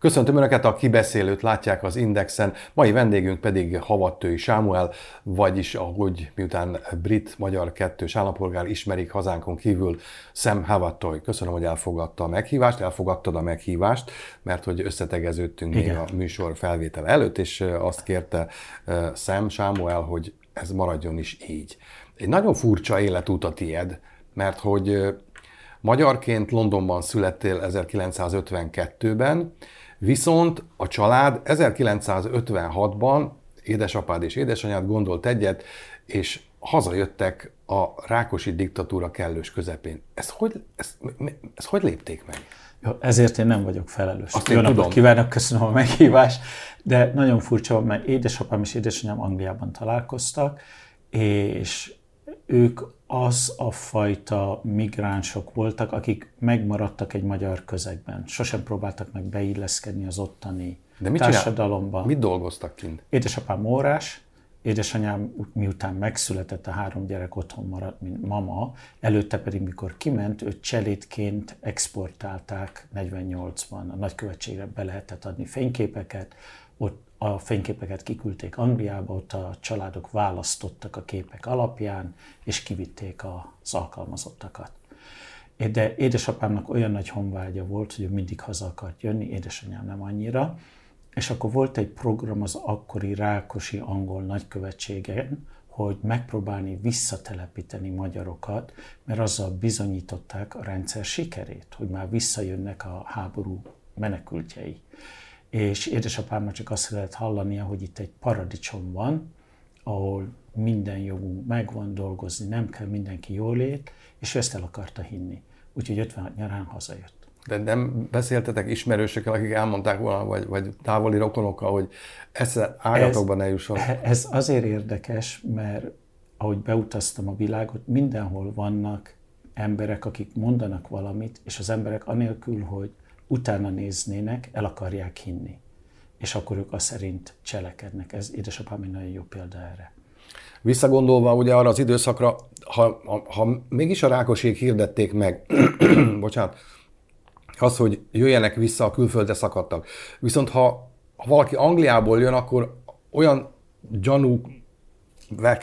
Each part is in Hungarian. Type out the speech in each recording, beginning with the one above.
Köszöntöm Önöket, a kibeszélőt látják az Indexen, mai vendégünk pedig Havattői Sámuel, vagyis ahogy miután brit-magyar kettős állampolgár ismerik hazánkon kívül, Sam Havattoy. Köszönöm, hogy elfogadta a meghívást, elfogadtad a meghívást, mert hogy összetegeződtünk Igen. még a műsor felvétel előtt, és azt kérte Sam Sámuel, hogy ez maradjon is így. Egy nagyon furcsa életút a tied, mert hogy magyarként Londonban születtél 1952-ben, Viszont a család 1956-ban édesapád és édesanyád gondolt egyet, és hazajöttek a Rákosi diktatúra kellős közepén. Ezt hogy, ezt, ezt hogy lépték meg? Jó, ezért én nem vagyok felelős. Azt Jó napot kívánok, köszönöm a meghívást, de nagyon furcsa, mert édesapám és édesanyám Angliában találkoztak, és ők az a fajta migránsok voltak, akik megmaradtak egy magyar közegben. Sosem próbáltak meg beilleszkedni az ottani De mit társadalomba. Csinál? Mit dolgoztak kint? Édesapám órás, édesanyám miután megszületett, a három gyerek otthon maradt, mint mama, előtte pedig, mikor kiment, őt cselédként exportálták 48-ban. A nagykövetségre be lehetett adni fényképeket, ott a fényképeket kiküldték Angliába, ott a családok választottak a képek alapján, és kivitték az alkalmazottakat. De édesapámnak olyan nagy honvágya volt, hogy ő mindig haza akart jönni, édesanyám nem annyira, és akkor volt egy program az akkori Rákosi angol nagykövetségen, hogy megpróbálni visszatelepíteni magyarokat, mert azzal bizonyították a rendszer sikerét, hogy már visszajönnek a háború menekültjei és édesapámmal csak azt lehet hallania, hogy itt egy paradicsom van, ahol minden jogunk megvan dolgozni, nem kell mindenki jól ét, és ezt el akarta hinni. Úgyhogy 56 nyarán hazajött. De nem beszéltetek ismerősökkel, akik elmondták volna, vagy, vagy távoli rokonokkal, hogy ezt ágatokban ne jusson? Ez azért érdekes, mert ahogy beutaztam a világot, mindenhol vannak emberek, akik mondanak valamit, és az emberek anélkül, hogy utána néznének, el akarják hinni. És akkor ők azt szerint cselekednek. Ez édesapám egy nagyon jó példa erre. Visszagondolva ugye arra az időszakra, ha, ha, ha mégis a rákoség hirdették meg, bocsánat, az, hogy jöjjenek vissza, a külföldre szakadtak. Viszont ha, ha valaki Angliából jön, akkor olyan gyanú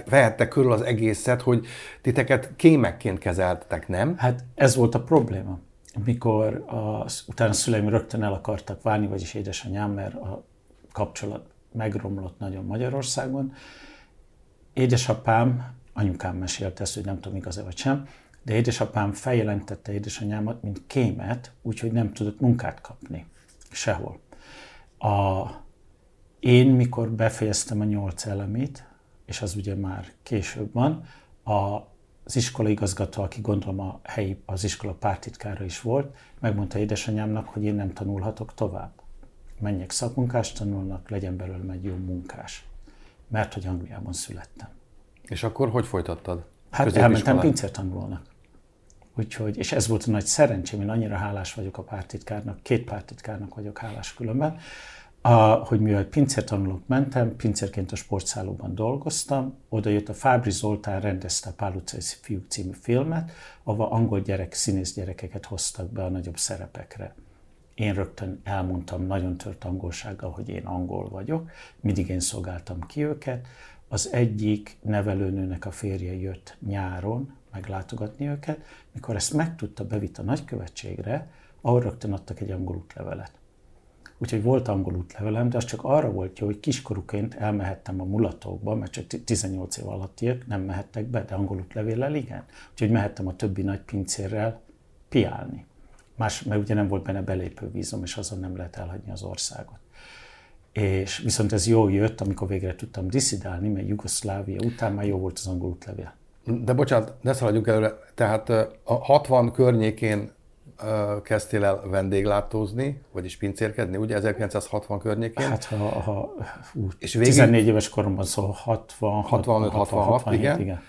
vehettek körül az egészet, hogy titeket kémekként kezeltetek, nem? Hát ez volt a probléma mikor az, utána a szüleim rögtön el akartak válni, vagyis édesanyám, mert a kapcsolat megromlott nagyon Magyarországon. Édesapám, anyukám mesélte ezt, hogy nem tudom igaz-e vagy sem, de édesapám feljelentette édesanyámat, mint kémet, úgyhogy nem tudott munkát kapni sehol. A, én, mikor befejeztem a nyolc elemét, és az ugye már később van, a az iskola igazgató, aki gondolom a helyi, az iskola pártitkára is volt, megmondta édesanyámnak, hogy én nem tanulhatok tovább. Menjek szakmunkást tanulnak, legyen belőlem egy jó munkás. Mert hogy Angliában születtem. És akkor hogy folytattad? Hát elmentem pincértanulónak. Úgyhogy, és ez volt a nagy szerencsém, én annyira hálás vagyok a pártitkárnak, két pártitkárnak vagyok hálás különben, a, hogy mivel pincértanulók mentem, pincérként a sportszállóban dolgoztam, oda jött a Fábri Zoltán rendezte a Pál utcai fiúk című filmet, ahol angol gyerek, színész gyerekeket hoztak be a nagyobb szerepekre. Én rögtön elmondtam nagyon tört angolsággal, hogy én angol vagyok, mindig én szolgáltam ki őket. Az egyik nevelőnőnek a férje jött nyáron meglátogatni őket, mikor ezt megtudta, bevitt a nagykövetségre, ahol rögtön adtak egy angol útlevelet Úgyhogy volt angol útlevelem, de az csak arra volt jó, hogy kiskorúként elmehettem a mulatókba, mert csak 18 év alattiak nem mehettek be, de angol útlevéllel igen. Úgyhogy mehettem a többi nagy pincérrel piálni. Más, mert ugye nem volt benne belépő vízum, és azon nem lehet elhagyni az országot. És viszont ez jó jött, amikor végre tudtam diszidálni, mert Jugoszlávia után már jó volt az angol útlevél. De bocsánat, ne szaladjunk előre. Tehát a 60 környékén kezdtél el vendéglátózni, vagyis pincérkedni, ugye 1960 környékén? Hát ha, ha ú, és végig, 14 éves koromban, szóval 60, 65, 66, 67, igen. igen.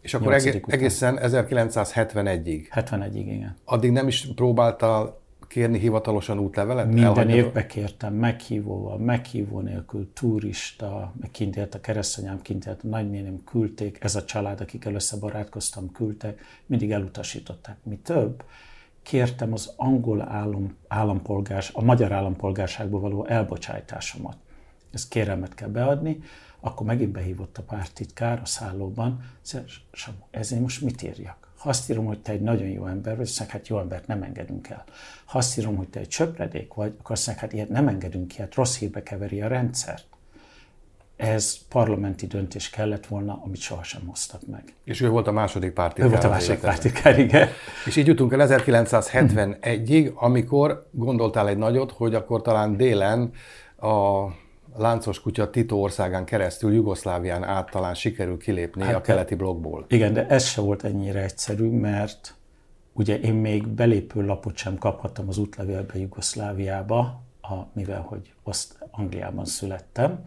És akkor egész, egészen 1971-ig. 71-ig, igen. Addig nem is próbáltál kérni hivatalosan útlevelet? Minden Elhagyod? évben kértem, meghívóval, meghívó nélkül, turista, kint élt a keresztanyám, kint élt a nagynéném, küldték, ez a család, akikkel összebarátkoztam, küldtek, mindig elutasították. Mi több, kértem az angol állam, állampolgás, a magyar állampolgárságból való elbocsájtásomat. Ezt kérelmet kell beadni, akkor megint behívott a pártitkár a szállóban, Samu, ezért most mit írjak? Ha azt írom, hogy te egy nagyon jó ember vagy, azt hát jó embert nem engedünk el. Ha azt írom, hogy te egy csöpredék vagy, akkor azt hát ilyet nem engedünk ki, hát rossz hírbe keveri a rendszert. Ez parlamenti döntés kellett volna, amit sohasem hoztak meg. És ő volt a második pártitkár. Ő volt a második pártitkár, igen. És így jutunk el 1971-ig, amikor gondoltál egy nagyot, hogy akkor talán délen a láncos kutya Tito országán keresztül Jugoszlávián át talán sikerül kilépni hát, a keleti blokkból. Igen, de ez se volt ennyire egyszerű, mert ugye én még belépő lapot sem kaphattam az útlevélbe Jugoszláviába, a, mivel hogy azt Angliában születtem.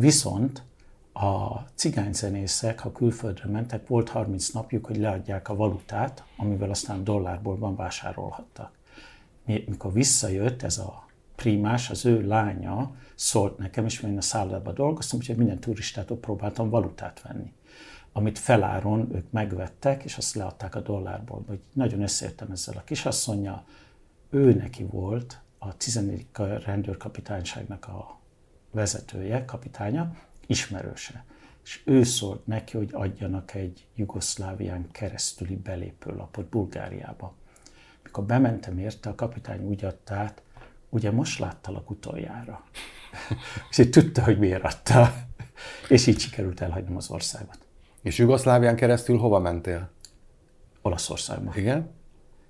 Viszont a cigányzenészek, ha külföldre mentek, volt 30 napjuk, hogy leadják a valutát, amivel aztán dollárból vásárolhattak. Mikor visszajött ez a primás, az ő lánya szólt nekem, és én a szállodában dolgoztam, úgyhogy minden turistától próbáltam valutát venni amit feláron ők megvettek, és azt leadták a dollárból. Hogy nagyon összeértem ezzel a kisasszonyjal. Ő neki volt a 14. rendőrkapitányságnak a vezetője, kapitánya, ismerőse. És ő szólt neki, hogy adjanak egy Jugoszlávián keresztüli belépőlapot Bulgáriába. Mikor bementem érte, a kapitány úgy adta át, ugye most láttalak utoljára. és így tudta, hogy miért adta. És így sikerült elhagynom az országot. És Jugoszlávián keresztül hova mentél? Olaszországba. Igen?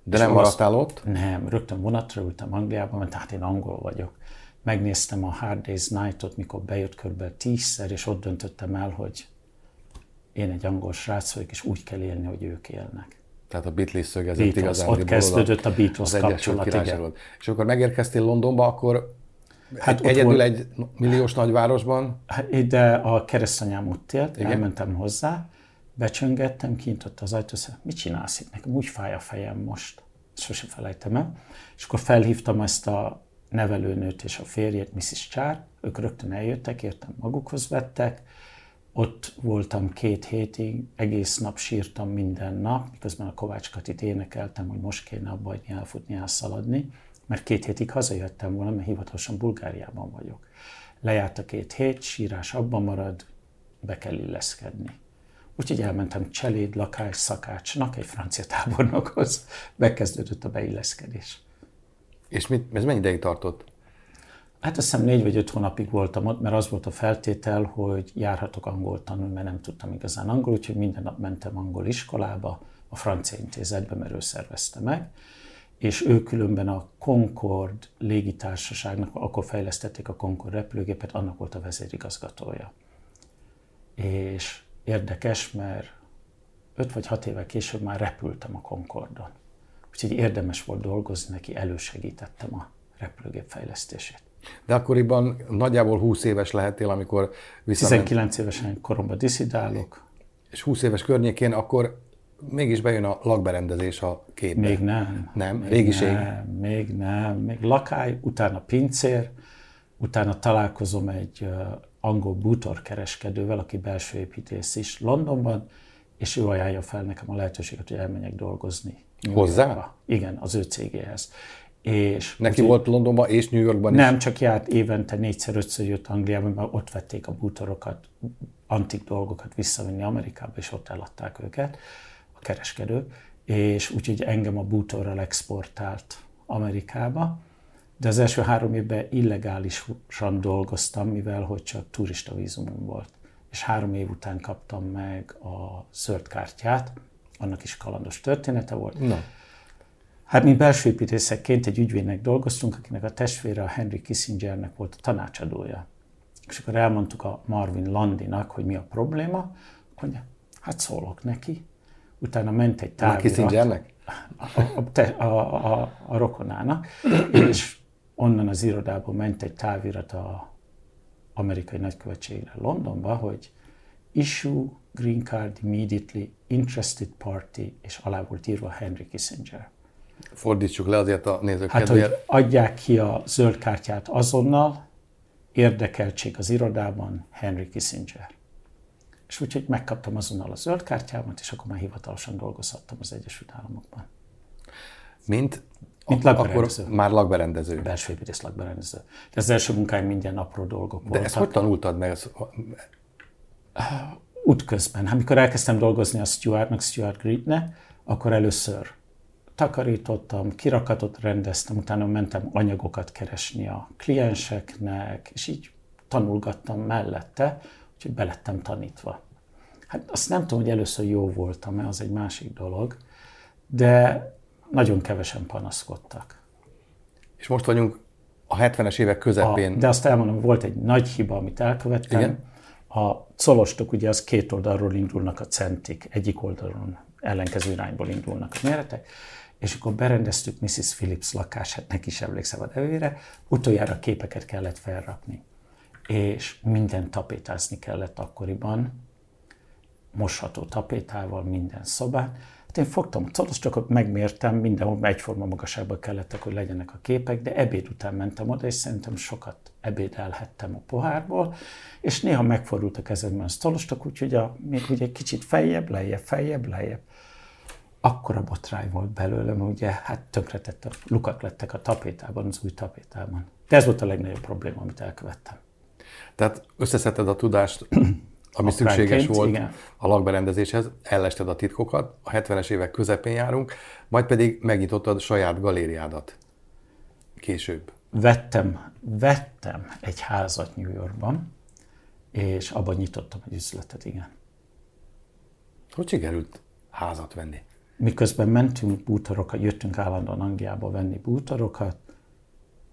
De és nem olasz... maradtál ott? Nem, rögtön vonatra ültem Angliába, mert hát én angol vagyok. Megnéztem a Hard Day's Night-ot, mikor bejött kb. tízszer, és ott döntöttem el, hogy én egy angol srác vagyok, és úgy kell élni, hogy ők élnek. Tehát a Beatles szögezett Beatles, igazán. Ott kezdődött a Beatles kapcsolat, igen. És akkor megérkeztél Londonba, akkor hát egyedül volt, egy milliós nagyvárosban? Hát, de a keresztanyám ott élt, igen. elmentem hozzá, becsöngettem, kinyitott az ajtó, szóval, mit csinálsz itt? Nekem úgy fáj a fejem most. Sose felejtem el. És akkor felhívtam ezt a nevelőnőt és a férjét, Mrs. Csár, ők rögtön eljöttek, értem magukhoz vettek, ott voltam két hétig, egész nap sírtam minden nap, miközben a Kovács Katit énekeltem, hogy most kéne abba hagyni, elfutni, elszaladni, mert két hétig hazajöttem volna, mert hivatalosan Bulgáriában vagyok. Lejárt a két hét, sírás abban marad, be kell illeszkedni. Úgyhogy elmentem cseléd, lakás, szakácsnak, egy francia tábornokhoz, bekezdődött a beilleszkedés. És mit, ez mennyi ideig tartott? Hát azt hiszem négy vagy öt hónapig voltam ott, mert az volt a feltétel, hogy járhatok angol tanulni, mert nem tudtam igazán angol, úgyhogy minden nap mentem angol iskolába, a francia intézetbe, mert ő szervezte meg, és ő különben a Concord légitársaságnak, akkor fejlesztették a Concord repülőgépet, annak volt a vezérigazgatója. És érdekes, mert öt vagy hat évvel később már repültem a Concordon. Úgyhogy érdemes volt dolgozni neki, elősegítettem a repülőgép fejlesztését. De akkoriban nagyjából 20 éves lehettél, amikor visszament. 19 évesen koromban diszidálok. És 20 éves környékén akkor mégis bejön a lakberendezés a képbe. Még nem. Nem? Még Régiség? Nem, még nem. Még lakály, utána pincér, utána találkozom egy angol bútorkereskedővel, aki belső építész is Londonban, és ő ajánlja fel nekem a lehetőséget, hogy elmenjek dolgozni. Hozzá? Igen, az ő cégéhez. És Neki volt Londonban és New Yorkban is? Nem, csak járt évente négyszer-ötször jött Angliában, mert ott vették a bútorokat, antik dolgokat visszavinni Amerikába, és ott eladták őket a kereskedők, és úgyhogy engem a bútorral exportált Amerikába, de az első három évben illegálisan dolgoztam, mivel hogy csak turista vízumom volt. És három év után kaptam meg a zöld kártyát, annak is kalandos története volt. No. Hát mi belső építészekként egy ügyvédnek dolgoztunk, akinek a testvére a Henry Kissingernek volt a tanácsadója. És akkor elmondtuk a Marvin Landinak, hogy mi a probléma, mondja, hát szólok neki. Utána ment egy távirat. A Kissingernek? A, a, a, a, a rokonának, és onnan az irodából ment egy távirat a amerikai nagykövetségre Londonba, hogy issue green card immediately, interested party, és alá volt írva Henry Kissinger. Fordítsuk le azért a nézők Hát, kedvéért. hogy adják ki a zöld kártyát azonnal, érdekeltség az irodában, Henry Kissinger. És úgyhogy megkaptam azonnal a zöld kártyámat, és akkor már hivatalosan dolgozhattam az Egyesült Államokban. Mint? Mint lakberendező. Akkor már lakberendező. Belső építész lakberendező. De az első munkáim minden apró dolgok De voltak. ezt hogy tanultad meg? Útközben. Hát, Amikor elkezdtem dolgozni a Stuartnak, Stuart Gridne, akkor először takarítottam, kirakatot rendeztem, utána mentem anyagokat keresni a klienseknek, és így tanulgattam mellette, úgyhogy belettem tanítva. Hát azt nem tudom, hogy először jó voltam, mert az egy másik dolog, de nagyon kevesen panaszkodtak. És most vagyunk a 70-es évek közepén. A, de azt elmondom, volt egy nagy hiba, amit elkövettem. Igen? A colostok ugye az két oldalról indulnak a centik, egyik oldalon ellenkező irányból indulnak a méretek, és akkor berendeztük Mrs. Phillips lakását, neki is emlékszem a nevére, utoljára képeket kellett felrakni. És minden tapétázni kellett akkoriban, mosható tapétával minden szobát. Hát én fogtam a colostokot, megmértem, mindenhol egyforma magasságban kellettek, hogy legyenek a képek, de ebéd után mentem oda, és szerintem sokat ebédelhettem a pohárból, és néha megfordult a kezemben a colostok, úgyhogy a, még ugye egy kicsit feljebb, lejjebb, feljebb, lejjebb. Akkora botrány volt belőlem, ugye, hát tönkretett, lukak lettek a tapétában, az új tapétában. De ez volt a legnagyobb probléma, amit elkövettem. Tehát összeszedted a tudást, ami szükséges volt igen. a lakberendezéshez, ellested a titkokat, a 70-es évek közepén járunk, majd pedig megnyitottad saját galériádat később. vettem, vettem egy házat New Yorkban, és abban nyitottam egy üzletet, igen. Hogy sikerült házat venni? Miközben mentünk bútorokat, jöttünk állandóan Angliába venni bútorokat,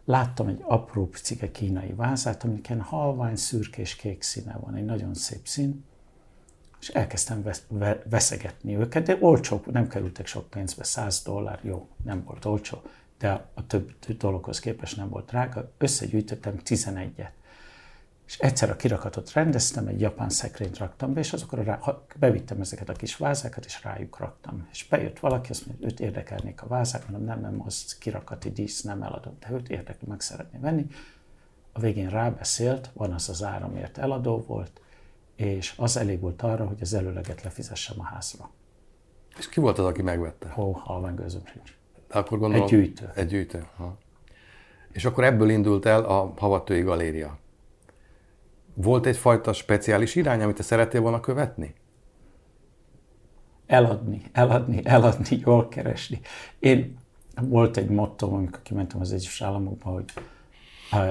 láttam egy apró picike kínai vázát, aminek ilyen halvány, szürke és kék színe van, egy nagyon szép szín, és elkezdtem vesz, ve, veszegetni őket, de olcsók, nem kerültek sok pénzbe, 100 dollár, jó, nem volt olcsó, de a több dologhoz képest nem volt drága, összegyűjtöttem 11-et. És egyszer a kirakatot rendeztem, egy japán szekrényt raktam be, és azokra rá, bevittem ezeket a kis vázákat, és rájuk raktam. És bejött valaki, azt mondja, őt érdekelnék a vázák, mondom, nem, nem, az kirakati dísz, nem eladom, de őt érdekli, meg szeretné venni. A végén rábeszélt, van az az áramért eladó volt, és az elég volt arra, hogy az előleget lefizessem a házra. És ki volt az, aki megvette? Hó, halvány gőzöm sincs. De akkor gondolom, Egy gyűjtő. Egy gyűjtő. Ha. És akkor ebből indult el a Havattői Galéria. Volt egyfajta speciális irány, amit te szerettél volna követni? eladni, eladni, eladni, jól keresni. Én volt egy motto, amikor kimentem az Egyes Államokba, hogy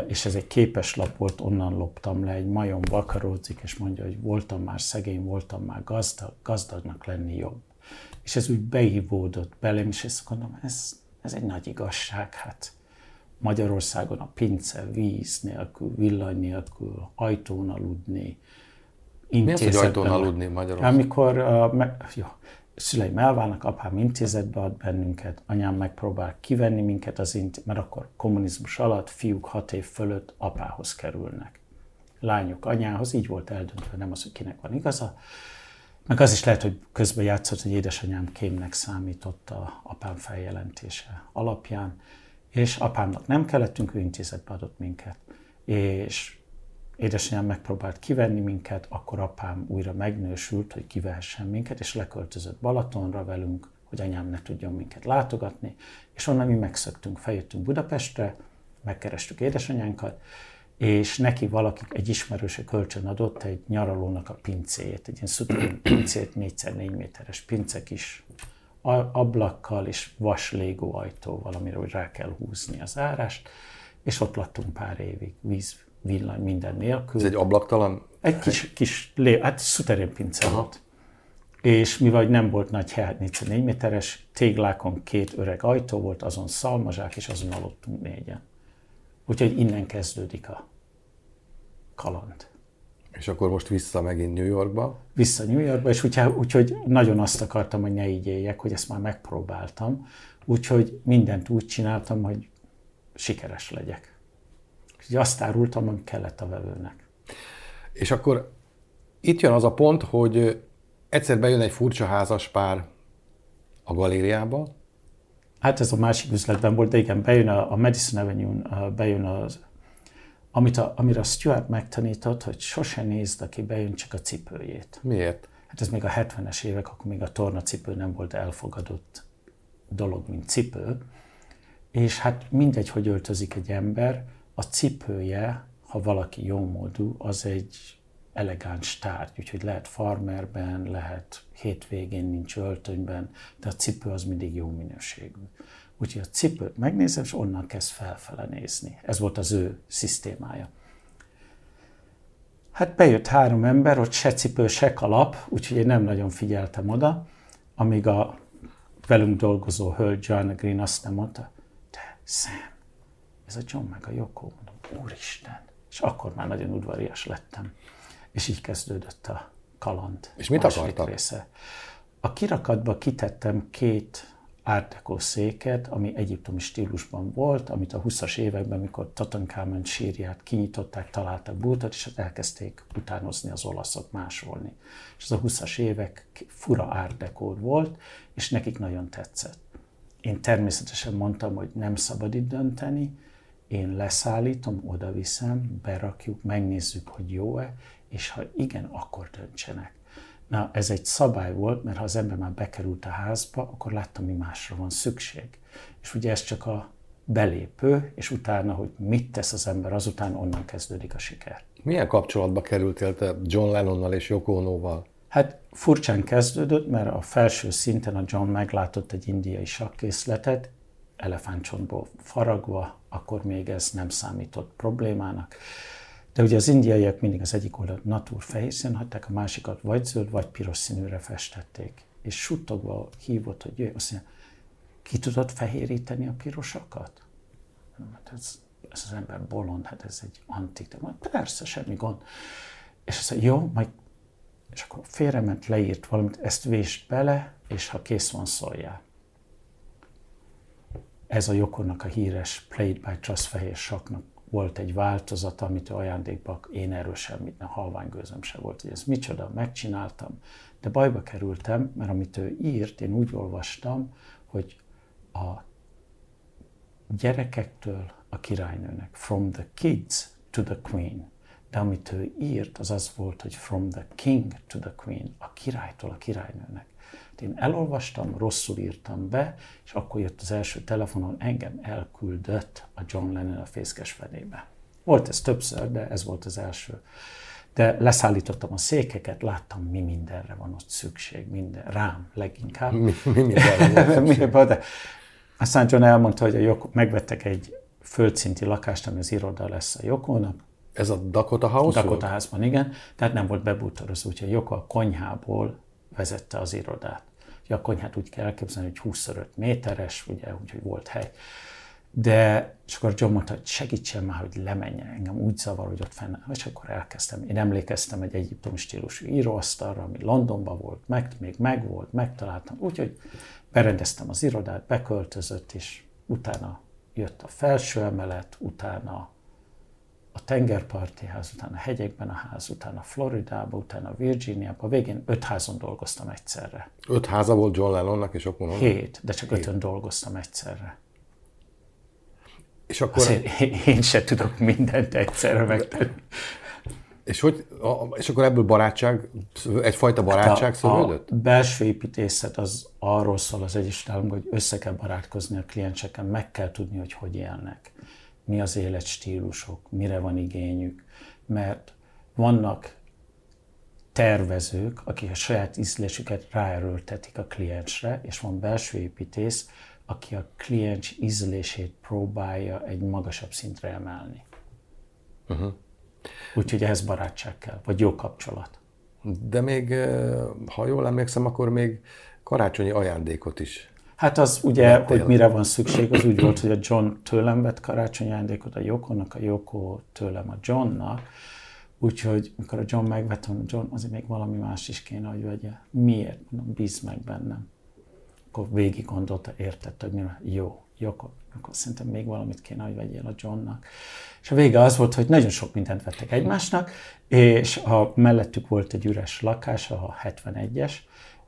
és ez egy képes lap volt, onnan loptam le, egy majom vakaródzik, és mondja, hogy voltam már szegény, voltam már gazdag, gazdagnak lenni jobb. És ez úgy beívódott belém, és ezt gondolom, ez, ez egy nagy igazság, hát Magyarországon a pince, víz nélkül, villany nélkül, ajtón aludni, Mi az, hogy ajtón aludni Magyarországon? amikor uh, me, jó, szüleim elválnak, apám intézetbe ad bennünket, anyám megpróbál kivenni minket az int, mert akkor kommunizmus alatt fiúk hat év fölött apához kerülnek. Lányok anyához, így volt eldöntve, nem az, hogy kinek van igaza. Meg az is lehet, hogy közben játszott, hogy édesanyám kémnek számított a apám feljelentése alapján, és apámnak nem kellettünk, ő intézetbe adott minket. És édesanyám megpróbált kivenni minket, akkor apám újra megnősült, hogy kivehessen minket, és leköltözött Balatonra velünk, hogy anyám ne tudjon minket látogatni, és onnan mi megszöktünk, feljöttünk Budapestre, megkerestük édesanyánkat, és neki valaki, egy ismerőse kölcsön adott egy nyaralónak a pincéjét, egy ilyen szuterin pincét, 4x4 méteres pince kis ablakkal és vas légó ajtóval, amire úgy rá kell húzni az árást, és ott laktunk pár évig, víz, villany, minden nélkül. Ez egy ablaktalan? Egy kis, kis lé, hát szuterén volt. És mivel nem volt nagy hely, 4 méteres, téglákon két öreg ajtó volt, azon szalmazsák, és azon aludtunk négyen. Úgyhogy innen kezdődik a kaland. És akkor most vissza megint New Yorkba. Vissza New Yorkba, és úgyhogy, nagyon azt akartam, hogy ne így éljek, hogy ezt már megpróbáltam. Úgyhogy mindent úgy csináltam, hogy sikeres legyek. Úgyhogy azt árultam, ami kellett a vevőnek. És akkor itt jön az a pont, hogy egyszer bejön egy furcsa házas pár a galériába, Hát ez a másik üzletben volt, de igen, bejön a, a Madison Avenue-n, bejön az, amit a, amire a Stuart megtanított, hogy sose nézd, aki bejön, csak a cipőjét. Miért? Hát ez még a 70-es évek, akkor még a tornacipő nem volt elfogadott dolog, mint cipő, és hát mindegy, hogy öltözik egy ember, a cipője, ha valaki jómódú, az egy elegáns tárgy, úgyhogy lehet farmerben, lehet hétvégén nincs öltönyben, de a cipő az mindig jó minőségű. Úgyhogy a cipőt megnézem, és onnan kezd felfele nézni. Ez volt az ő szisztémája. Hát bejött három ember, ott se cipő, se kalap, úgyhogy én nem nagyon figyeltem oda, amíg a velünk dolgozó hölgy Joanna Green azt nem mondta, de Sam, ez a John meg a Joko, mondom, úristen. És akkor már nagyon udvarias lettem. És így kezdődött a kaland. És mit akartak? Része. A kirakatba kitettem két Art széket, ami egyiptomi stílusban volt, amit a 20-as években, mikor Tutankhamen sírját kinyitották, találtak bútot, és elkezdték utánozni az olaszok, másolni. És az a 20-as évek fura Art volt, és nekik nagyon tetszett. Én természetesen mondtam, hogy nem szabad itt dönteni, én leszállítom, oda viszem, berakjuk, megnézzük, hogy jó-e, és ha igen, akkor döntsenek. Na, ez egy szabály volt, mert ha az ember már bekerült a házba, akkor láttam, mi másra van szükség. És ugye ez csak a belépő, és utána, hogy mit tesz az ember, azután onnan kezdődik a siker. Milyen kapcsolatba kerültél te John Lennonnal és Yoko Ono-val? Hát furcsán kezdődött, mert a felső szinten a John meglátott egy indiai sakkészletet, elefántcsontból faragva, akkor még ez nem számított problémának. De ugye az indiaiak mindig az egyik oldalt natúr fehér szín hagyták, a másikat vagy zöld, vagy piros színűre festették. És suttogva hívott, hogy jöjj, azt mondja, ki tudod fehéríteni a pirosakat? Hát ez, ez az ember bolond, hát ez egy antik. De mondja, persze, semmi gond. És azt mondja, jó, majd és akkor félrement, leírt valamit, ezt vést bele, és ha kész van, szóljál. Ez a Jokornak a híres Played by Trust fehér saknak volt egy változat, amit ajándékba, én erről semmit, nem halványgőzöm se volt, hogy ez micsoda, megcsináltam. De bajba kerültem, mert amit ő írt, én úgy olvastam, hogy a gyerekektől a királynőnek, from the kids to the queen. De amit ő írt, az az volt, hogy from the king to the queen, a királytól a királynőnek. Én elolvastam, rosszul írtam be, és akkor jött az első telefonon, engem elküldött a John Lennon a fészkes fenébe. Volt ez többször, de ez volt az első. De leszállítottam a székeket, láttam, mi mindenre van ott szükség, minden, rám leginkább. Mi, mi mindenre van de aztán John elmondta, hogy a Joko, megvettek egy földszinti lakást, ami az iroda lesz a Jokónak. Ez a Dakota House Dakota házban, igen. Tehát nem volt bebútorozó, úgyhogy Joko a konyhából vezette az irodát. Ugye a konyhát úgy kell elképzelni, hogy 20 5 méteres, ugye, úgyhogy volt hely. De és akkor John mondta, hogy segítsen már, hogy lemenjen engem, úgy zavar, hogy ott fenn, és akkor elkezdtem. Én emlékeztem egy egyiptomi stílusú íróasztalra, ami Londonban volt, meg, még megvolt, megtaláltam, úgyhogy berendeztem az irodát, beköltözött, és utána jött a felső emelet, utána a tengerparti ház, utána a hegyekben a ház, utána Floridába, utána Virginiába. Végén öt házon dolgoztam egyszerre. Öt háza volt John Lennonnak és akkor Hét, de csak Hét. ötön dolgoztam egyszerre. És akkor... Azért én se tudok mindent egyszerre megtenni. És, hogy, és akkor ebből barátság, egyfajta barátság hát szövődött? A belső építészet az arról szól az Egyesült Államok, hogy össze kell barátkozni a klienseken, meg kell tudni, hogy hogy élnek mi az életstílusok, mire van igényük, mert vannak tervezők, akik a saját ízlésüket ráerőltetik a kliensre, és van belső építész, aki a kliens ízlését próbálja egy magasabb szintre emelni. Uh-huh. Úgyhogy ehhez barátság kell, vagy jó kapcsolat. De még, eh, ha jól emlékszem, akkor még karácsonyi ajándékot is Hát az ugye, Vettél. hogy mire van szükség, az úgy volt, hogy a John tőlem vett karácsonyi ajándékot a Jokonnak, a Joko tőlem a Johnnak, úgyhogy mikor a John megvette, John, azért még valami más is kéne, hogy vegye. Miért? Mondom, bíz meg bennem. Akkor végig gondolta, értette, hogy mire. Jó, Joko, akkor szerintem még valamit kéne, hogy vegyél a Johnnak. És a vége az volt, hogy nagyon sok mindent vettek egymásnak, és a mellettük volt egy üres lakás, a 71-es,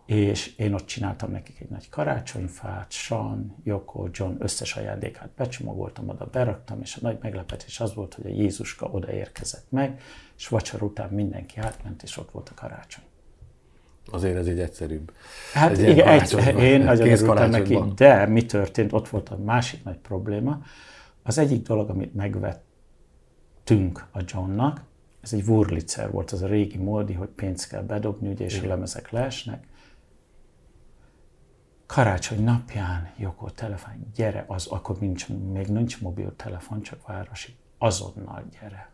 és én ott csináltam nekik egy nagy karácsonyfát, Sean, Joko, John összes ajándékát becsomagoltam, oda beraktam, és a nagy meglepetés az volt, hogy a Jézuska oda érkezett meg, és vacsor után mindenki átment, és ott volt a karácsony. Azért ez így egyszerűbb. Hát egy igen, egy, én nagyon örültem neki, de mi történt? Ott volt a másik nagy probléma. Az egyik dolog, amit megvettünk a Johnnak, ez egy Wurlitzer volt, az a régi módi, hogy pénzt kell bedobni, ugye, és a lemezek leesnek. Karácsony napján, Joko, telefon, gyere, az, akkor nincs, még nincs mobiltelefon, csak városi, azonnal gyere.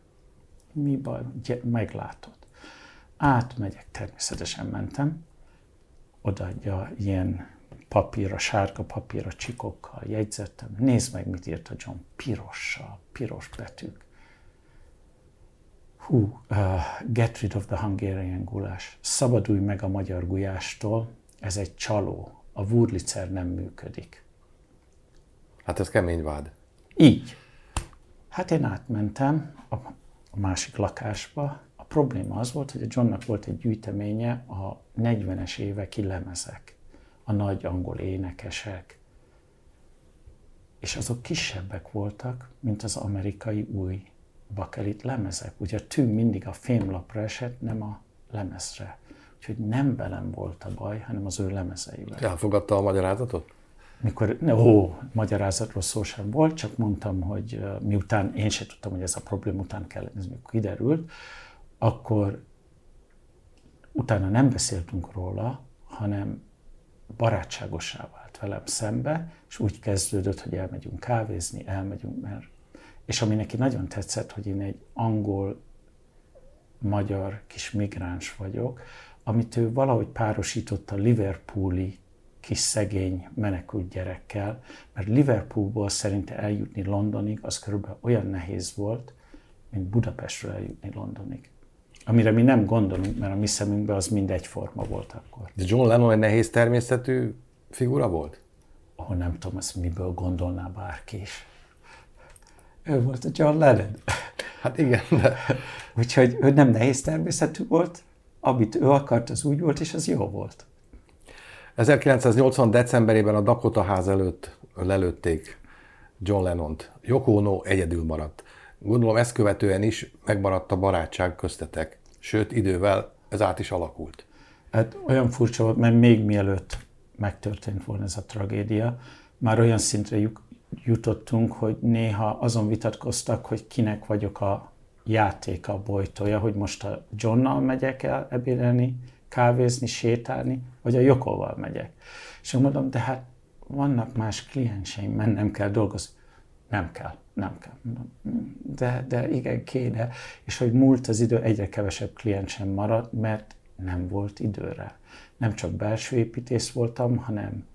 Mi baj, gyere, meglátod. Átmegyek, természetesen mentem, odaadja ilyen papírra, sárga papírra, csikokkal jegyzettem. Nézd meg, mit írt a John. Pirossal, piros betűk. Hú, uh, get rid of the Hungarian gulyás. Szabadulj meg a magyar gulyástól, ez egy csaló. A Wurlitzer nem működik. Hát ez kemény vád. Így. Hát én átmentem a másik lakásba. A probléma az volt, hogy a Johnnak volt egy gyűjteménye a 40-es éveki lemezek, a nagy angol énekesek, és azok kisebbek voltak, mint az amerikai új bakelit lemezek. Ugye a tű mindig a fémlapra esett, nem a lemezre. Úgyhogy nem velem volt a baj, hanem az ő lemezeivel. Elfogadta a magyarázatot? Mikor, ó, magyarázatról szó sem volt, csak mondtam, hogy miután én sem tudtam, hogy ez a probléma után kell, ez még kiderült, akkor utána nem beszéltünk róla, hanem barátságossá vált velem szembe, és úgy kezdődött, hogy elmegyünk kávézni, elmegyünk, mert és ami neki nagyon tetszett, hogy én egy angol, magyar kis migráns vagyok, amit ő valahogy párosította Liverpooli kis szegény menekült gyerekkel, mert Liverpoolból szerinte eljutni Londonig az körülbelül olyan nehéz volt, mint Budapestről eljutni Londonig. Amire mi nem gondolunk, mert a mi szemünkben az mind egyforma volt akkor. De John Lennon egy nehéz természetű figura volt? Ahol nem tudom, ezt miből gondolná bárki is. Ő volt a John Lennon. Hát igen, de... Úgyhogy ő nem nehéz természetű volt, amit ő akart, az úgy volt, és az jó volt. 1980. decemberében a Dakota ház előtt lelőtték John Lennont. Yoko Ono egyedül maradt. Gondolom ezt követően is megmaradt a barátság köztetek. Sőt, idővel ez át is alakult. Hát olyan furcsa volt, mert még mielőtt megtörtént volna ez a tragédia, már olyan szintre jutottunk, hogy néha azon vitatkoztak, hogy kinek vagyok a játéka, a bojtója, hogy most a Johnnal megyek el ebédelni, kávézni, sétálni, vagy a Jokoval megyek. És mondom, de hát vannak más klienseim, mennem kell dolgozni. Nem kell, nem kell. Mondom, de, de igen, kéne. És hogy múlt az idő, egyre kevesebb kliensem maradt, mert nem volt időre. Nem csak belső építész voltam, hanem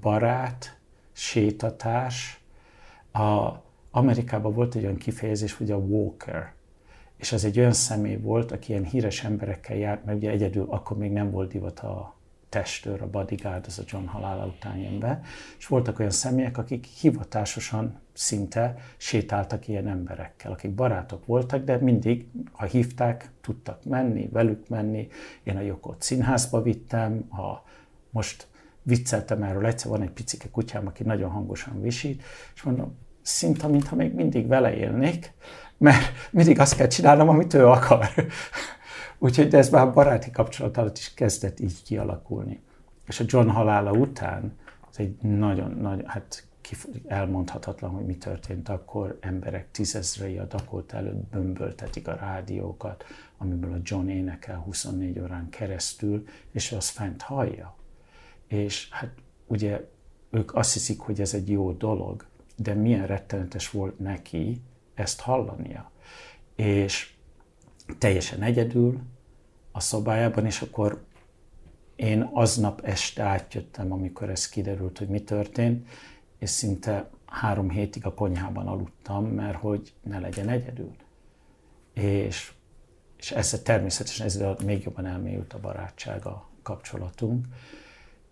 barát, sétatárs. A, Amerikában volt egy olyan kifejezés, hogy a walker, és az egy olyan személy volt, aki ilyen híres emberekkel járt, mert ugye egyedül akkor még nem volt divat a testőr, a bodyguard, az a John halála után jön be, és voltak olyan személyek, akik hivatásosan szinte sétáltak ilyen emberekkel, akik barátok voltak, de mindig, ha hívták, tudtak menni, velük menni. Én a Jokot színházba vittem, a, most vicceltem erről, egyszer van egy picike kutyám, aki nagyon hangosan visít, és mondom, szinte, mintha még mindig vele élnék, mert mindig azt kell csinálnom, amit ő akar. Úgyhogy de ez már a baráti kapcsolat alatt is kezdett így kialakulni. És a John halála után, ez egy nagyon, nagyon, hát elmondhatatlan, hogy mi történt akkor, emberek tízezrei a Dakota előtt bömböltetik a rádiókat, amiből a John énekel 24 órán keresztül, és az fent hallja és hát ugye ők azt hiszik, hogy ez egy jó dolog, de milyen rettenetes volt neki ezt hallania. És teljesen egyedül a szobájában, és akkor én aznap este átjöttem, amikor ez kiderült, hogy mi történt, és szinte három hétig a konyhában aludtam, mert hogy ne legyen egyedül. És, és ezzel természetesen ezzel még jobban elmélyült a barátság, a kapcsolatunk.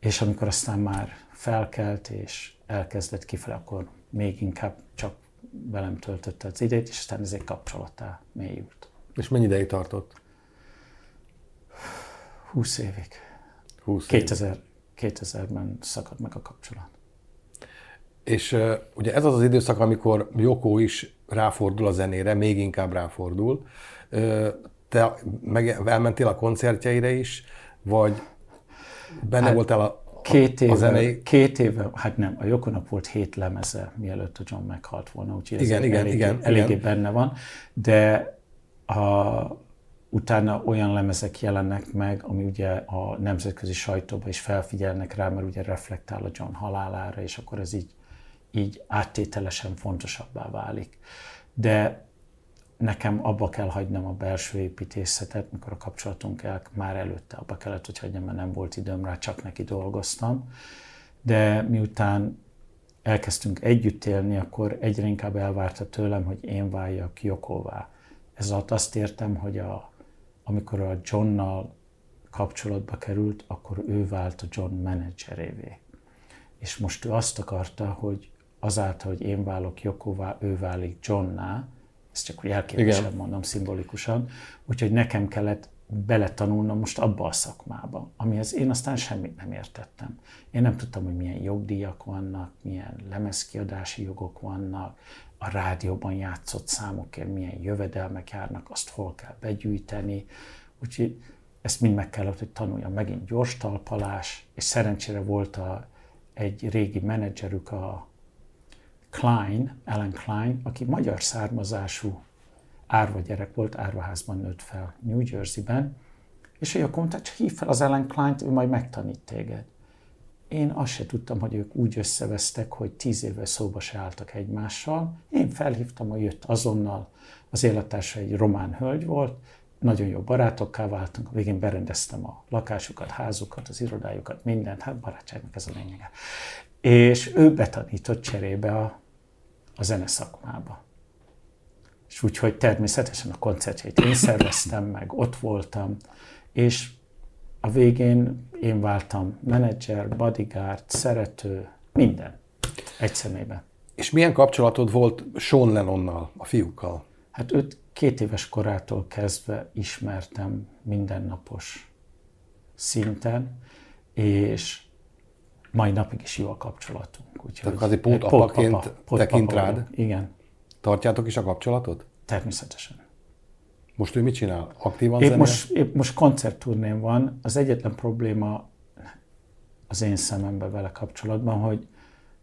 És amikor aztán már felkelt és elkezdett kifele, akkor még inkább csak velem töltötte az idejét, és aztán ez egy kapcsolattá mélyült. És mennyi ideig tartott? 20 évig. 20 2000, 2000-ben szakadt meg a kapcsolat. És uh, ugye ez az az időszak, amikor Joko is ráfordul a zenére, még inkább ráfordul. Uh, te meg elmentél a koncertjeire is, vagy benne hát, voltál a, Két éve, a zenei... két éve, hát nem, a Jokonak volt hét lemeze, mielőtt a John meghalt volna, úgyhogy ez igen, igen, eléggé, igen, eléggé igen. benne van, de a, utána olyan lemezek jelennek meg, ami ugye a nemzetközi sajtóban is felfigyelnek rá, mert ugye reflektál a John halálára, és akkor ez így, így áttételesen fontosabbá válik. De nekem abba kell hagynom a belső építészetet, mikor a kapcsolatunk el, már előtte abba kellett, hogy hagyjam, mert nem volt időm rá, csak neki dolgoztam. De miután elkezdtünk együtt élni, akkor egyre inkább elvárta tőlem, hogy én váljak Jokóvá. Ez alatt azt értem, hogy a, amikor a Johnnal kapcsolatba került, akkor ő vált a John menedzserévé. És most ő azt akarta, hogy azáltal, hogy én válok Jokóvá, ő válik Johnná, ezt csak úgy elképzelem mondom szimbolikusan, úgyhogy nekem kellett beletanulnom most abba a szakmába, amihez én aztán semmit nem értettem. Én nem tudtam, hogy milyen jogdíjak vannak, milyen lemezkiadási jogok vannak, a rádióban játszott számokért milyen jövedelmek járnak, azt hol kell begyűjteni. Úgyhogy ezt mind meg kellett, hogy tanuljam. Megint gyors talpalás, és szerencsére volt a, egy régi menedzserük, a Klein, Ellen Klein, aki magyar származású árva gyerek volt, árvaházban nőtt fel New Jersey-ben, és ő akkor mondta, csak hív fel az Ellen Klein-t, ő majd megtanít téged. Én azt se tudtam, hogy ők úgy összevesztek, hogy tíz éve szóba se álltak egymással. Én felhívtam, hogy jött azonnal, az élettársa egy román hölgy volt, nagyon jó barátokká váltunk, a végén berendeztem a lakásukat, házukat, az irodájukat, mindent, hát barátságnak ez a lényege. És ő betanított cserébe a a zene szakmába. És úgyhogy természetesen a koncertjét én szerveztem meg, ott voltam, és a végén én váltam menedzser, bodyguard, szerető, minden egy személyben. És milyen kapcsolatod volt Sean Lennonnal, a fiúkkal? Hát őt két éves korától kezdve ismertem mindennapos szinten, és mai napig is jó a kapcsolatunk. Úgyhogy Tehát azért apaként tekint rád? Igen. Tartjátok is a kapcsolatot? Természetesen. Most ő mit csinál? Aktívan épp most, épp most koncertturnén van. Az egyetlen probléma az én szememben vele kapcsolatban, hogy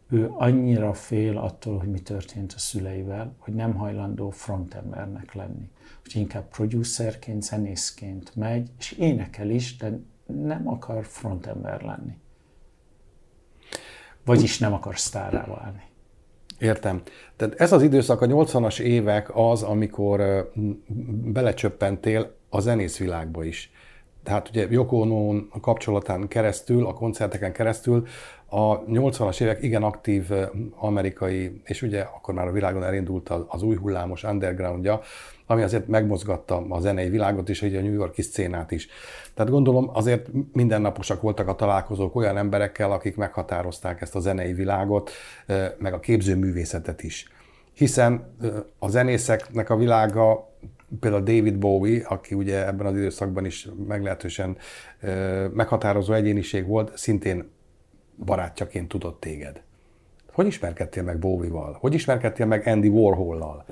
ő annyira fél attól, hogy mi történt a szüleivel, hogy nem hajlandó frontembernek lenni. Úgyhogy inkább producerként, zenészként megy, és énekel is, de nem akar frontember lenni. Vagyis nem akar sztárrá válni. Értem. Tehát ez az időszak, a 80-as évek az, amikor belecsöppentél a zenészvilágba is. Tehát ugye Yoko ono kapcsolatán keresztül, a koncerteken keresztül a 80-as évek igen aktív amerikai, és ugye akkor már a világon elindult az új hullámos undergroundja, ami azért megmozgatta a zenei világot és a New Yorki szcénát is. Tehát gondolom azért mindennaposak voltak a találkozók olyan emberekkel, akik meghatározták ezt a zenei világot, meg a képzőművészetet is. Hiszen a zenészeknek a világa például David Bowie, aki ugye ebben az időszakban is meglehetősen meghatározó egyéniség volt, szintén barátjaként tudott téged. Hogy ismerkedtél meg Bowie-val? Hogy ismerkedtél meg Andy Warhol-lal?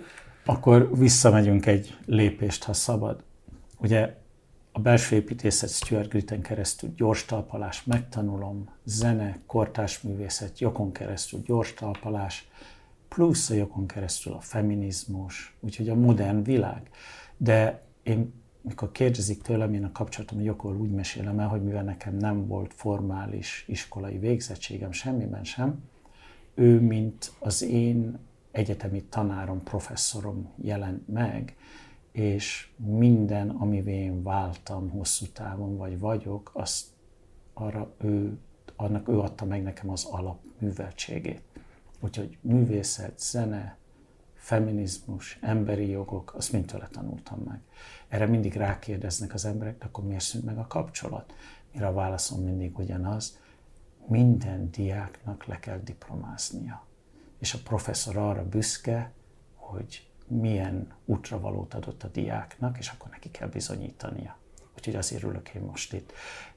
Akkor visszamegyünk egy lépést, ha szabad. Ugye a belső építészet Stuart Gritten keresztül gyors talpalás, megtanulom, zene, kortás művészet, jokon keresztül gyors talpalás, plusz a jokon keresztül a feminizmus, úgyhogy a modern világ. De én, mikor kérdezik tőlem, én a kapcsolatom jokol úgy mesélem el, hogy mivel nekem nem volt formális iskolai végzettségem semmiben sem, ő, mint az én egyetemi tanárom, professzorom jelent meg, és minden, amivel én váltam hosszú távon, vagy vagyok, azt arra ő, annak ő adta meg nekem az alapműveltségét. Úgyhogy művészet, zene, feminizmus, emberi jogok, azt mind tőle tanultam meg. Erre mindig rákérdeznek az emberek, de akkor miért szűnt meg a kapcsolat? Mire a válaszom mindig ugyanaz, minden diáknak le kell diplomáznia és a professzor arra büszke, hogy milyen útravalót adott a diáknak, és akkor neki kell bizonyítania. Úgyhogy azért ülök én most itt.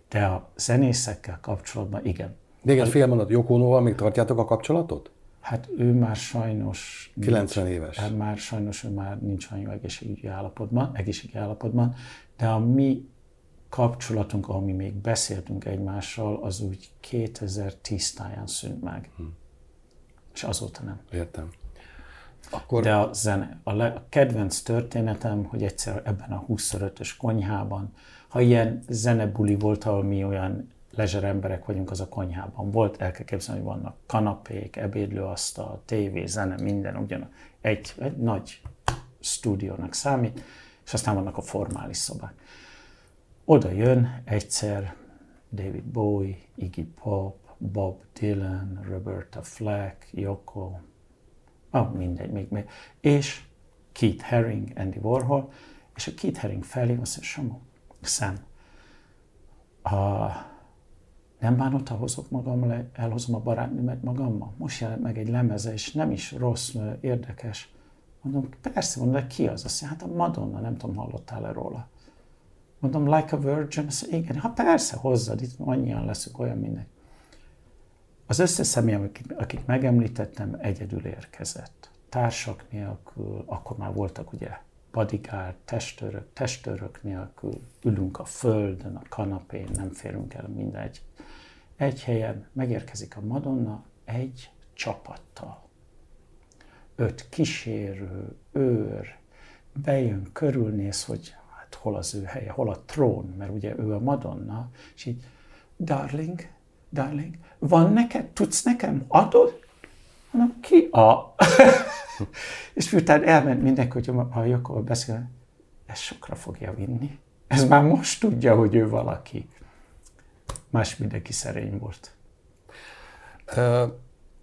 De a zenészekkel kapcsolatban igen. Igen, fél mondat, Jokonóval még tartjátok a kapcsolatot? Hát ő már sajnos... 90 nincs, éves. Hát már sajnos ő már nincs olyan egészségügyi állapotban, egészségügyi állapotban, de a mi kapcsolatunk, ami még beszéltünk egymással, az úgy 2010 táján szűnt meg. Hm. És azóta nem. Értem. Akkor... De a zene, a, le, a kedvenc történetem, hogy egyszer ebben a 25-ös konyhában, ha ilyen zenebuli volt, ahol mi olyan lezser emberek vagyunk, az a konyhában volt, el kell képzelni, hogy vannak kanapék, ebédlőasztal, tévé, zene, minden ugyan egy, egy nagy stúdiónak számít, és aztán vannak a formális szobák. Oda jön egyszer David Bowie, Iggy Pop, Bob Dylan, Roberta Flack, Yoko, ah, mindegy, még, még, és Keith Haring, Andy Warhol, és a Keith Haring felé azt mondja, Samu, Sam, a, nem bánod, ha hozok magam le, elhozom a barátnőmet magammal? Most jelent meg egy lemeze, és nem is rossz, érdekes. Mondom, persze, mondom, de ki az? Azt hát a Madonna, nem tudom, hallottál-e róla. Mondom, Like a Virgin? Azt mondja, igen, ha persze, hozzad, itt annyian leszünk, olyan mindegy. Az összes személy, akit, akit megemlítettem, egyedül érkezett. Társak nélkül, akkor már voltak ugye bodyguard, testőrök, testőrök nélkül, ülünk a földön, a kanapén, nem férünk el mindegy. Egy helyen megérkezik a Madonna egy csapattal. Öt kísérő, őr, bejön, körülnéz, hogy hát hol az ő helye, hol a trón, mert ugye ő a Madonna, és így, darling, darling, van neked, tudsz nekem, adod? Mondom, ki a? és miután elment mindenki, hogy a Jakobban beszél, ez sokra fogja vinni. Ez már most tudja, hogy ő valaki. Más mindenki szerény volt. Uh,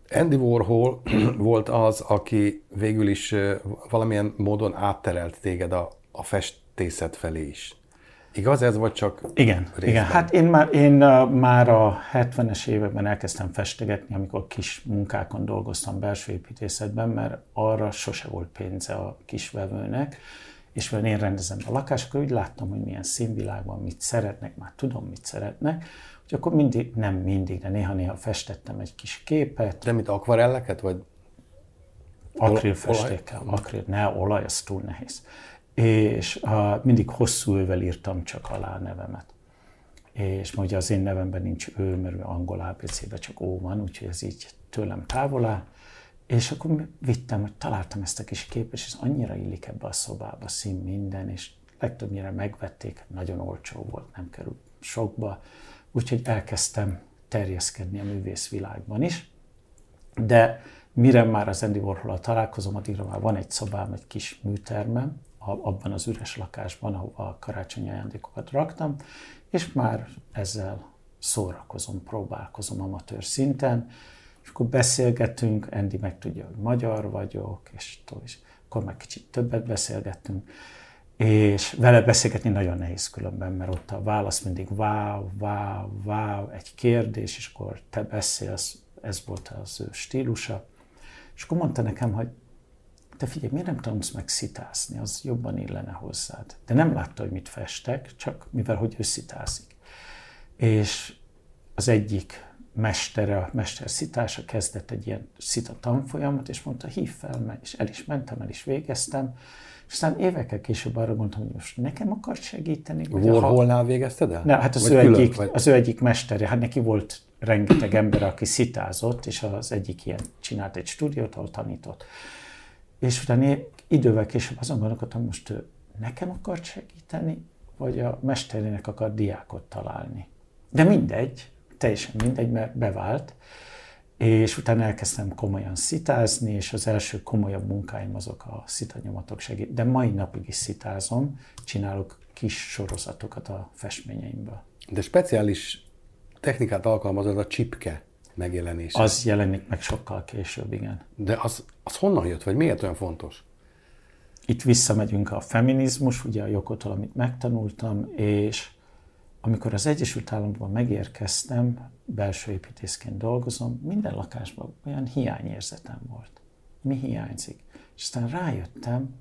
Andy Warhol volt az, aki végül is valamilyen módon átterelt téged a, a festészet felé is. Igaz ez, vagy csak Igen, részben? igen. Hát én már, én már a 70-es években elkezdtem festegetni, amikor kis munkákon dolgoztam belső építészetben, mert arra sose volt pénze a kisvevőnek, és mivel én rendezem a lakást, akkor úgy láttam, hogy milyen színvilágban mit szeretnek, már tudom, mit szeretnek, hogy akkor mindig, nem mindig, de néha-néha festettem egy kis képet. De mit, akvarelleket, vagy Akrilfestékkel, akril, ne, olaj, az túl nehéz és uh, mindig hosszú ővel írtam csak alá a nevemet. És ugye az én nevemben nincs ő, mert angol ABC-ben csak ó van, úgyhogy ez így tőlem távol áll. És akkor vittem, hogy találtam ezt a kis képet, és ez annyira illik ebbe a szobába, szín minden, és legtöbbnyire megvették, nagyon olcsó volt, nem került sokba, úgyhogy elkezdtem terjeszkedni a művészvilágban is. De mire már az Andy warhol találkozom, addigra már van egy szobám, egy kis műtermem, abban az üres lakásban, ahova a karácsonyi ajándékokat raktam, és már ezzel szórakozom, próbálkozom amatőr szinten, és akkor beszélgetünk, Andy meg tudja, hogy magyar vagyok, és, és akkor már kicsit többet beszélgettünk, és vele beszélgetni nagyon nehéz különben, mert ott a válasz mindig wow, wow, wow, egy kérdés, és akkor te beszélsz, ez volt az ő stílusa. És akkor mondta nekem, hogy te figyelj, miért nem tanulsz meg szitázni, az jobban illene hozzád. De nem látta, hogy mit festek, csak mivel, hogy ő szitázik. És az egyik mestere, a mester szitása kezdett egy ilyen szita tanfolyamot, és mondta, hív fel, és el is mentem, el is végeztem, és aztán évekkel később arra gondoltam, hogy most nekem akart segíteni. Warholnál végezted el? Ne, hát az ő, egyik, vagy? az ő egyik mestere, hát neki volt rengeteg ember, aki szitázott, és az egyik ilyen csinált egy stúdiót, ahol tanított. És utána idővel később azon gondolkodtam, most ő nekem akart segíteni, vagy a mesterének akar diákot találni. De mindegy, teljesen mindegy, mert bevált, és utána elkezdtem komolyan szitázni, és az első komolyabb munkáim azok a szitanyomatok segít. De mai napig is szitázom, csinálok kis sorozatokat a festményeimből. De speciális technikát alkalmazod a csipke megjelenése. Az jelenik meg sokkal később, igen. De az, az honnan jött, vagy miért olyan fontos? Itt visszamegyünk a feminizmus, ugye a jogotól, amit megtanultam, és amikor az Egyesült Államokban megérkeztem, belső építészként dolgozom, minden lakásban olyan hiányérzetem volt. Mi hiányzik? És aztán rájöttem,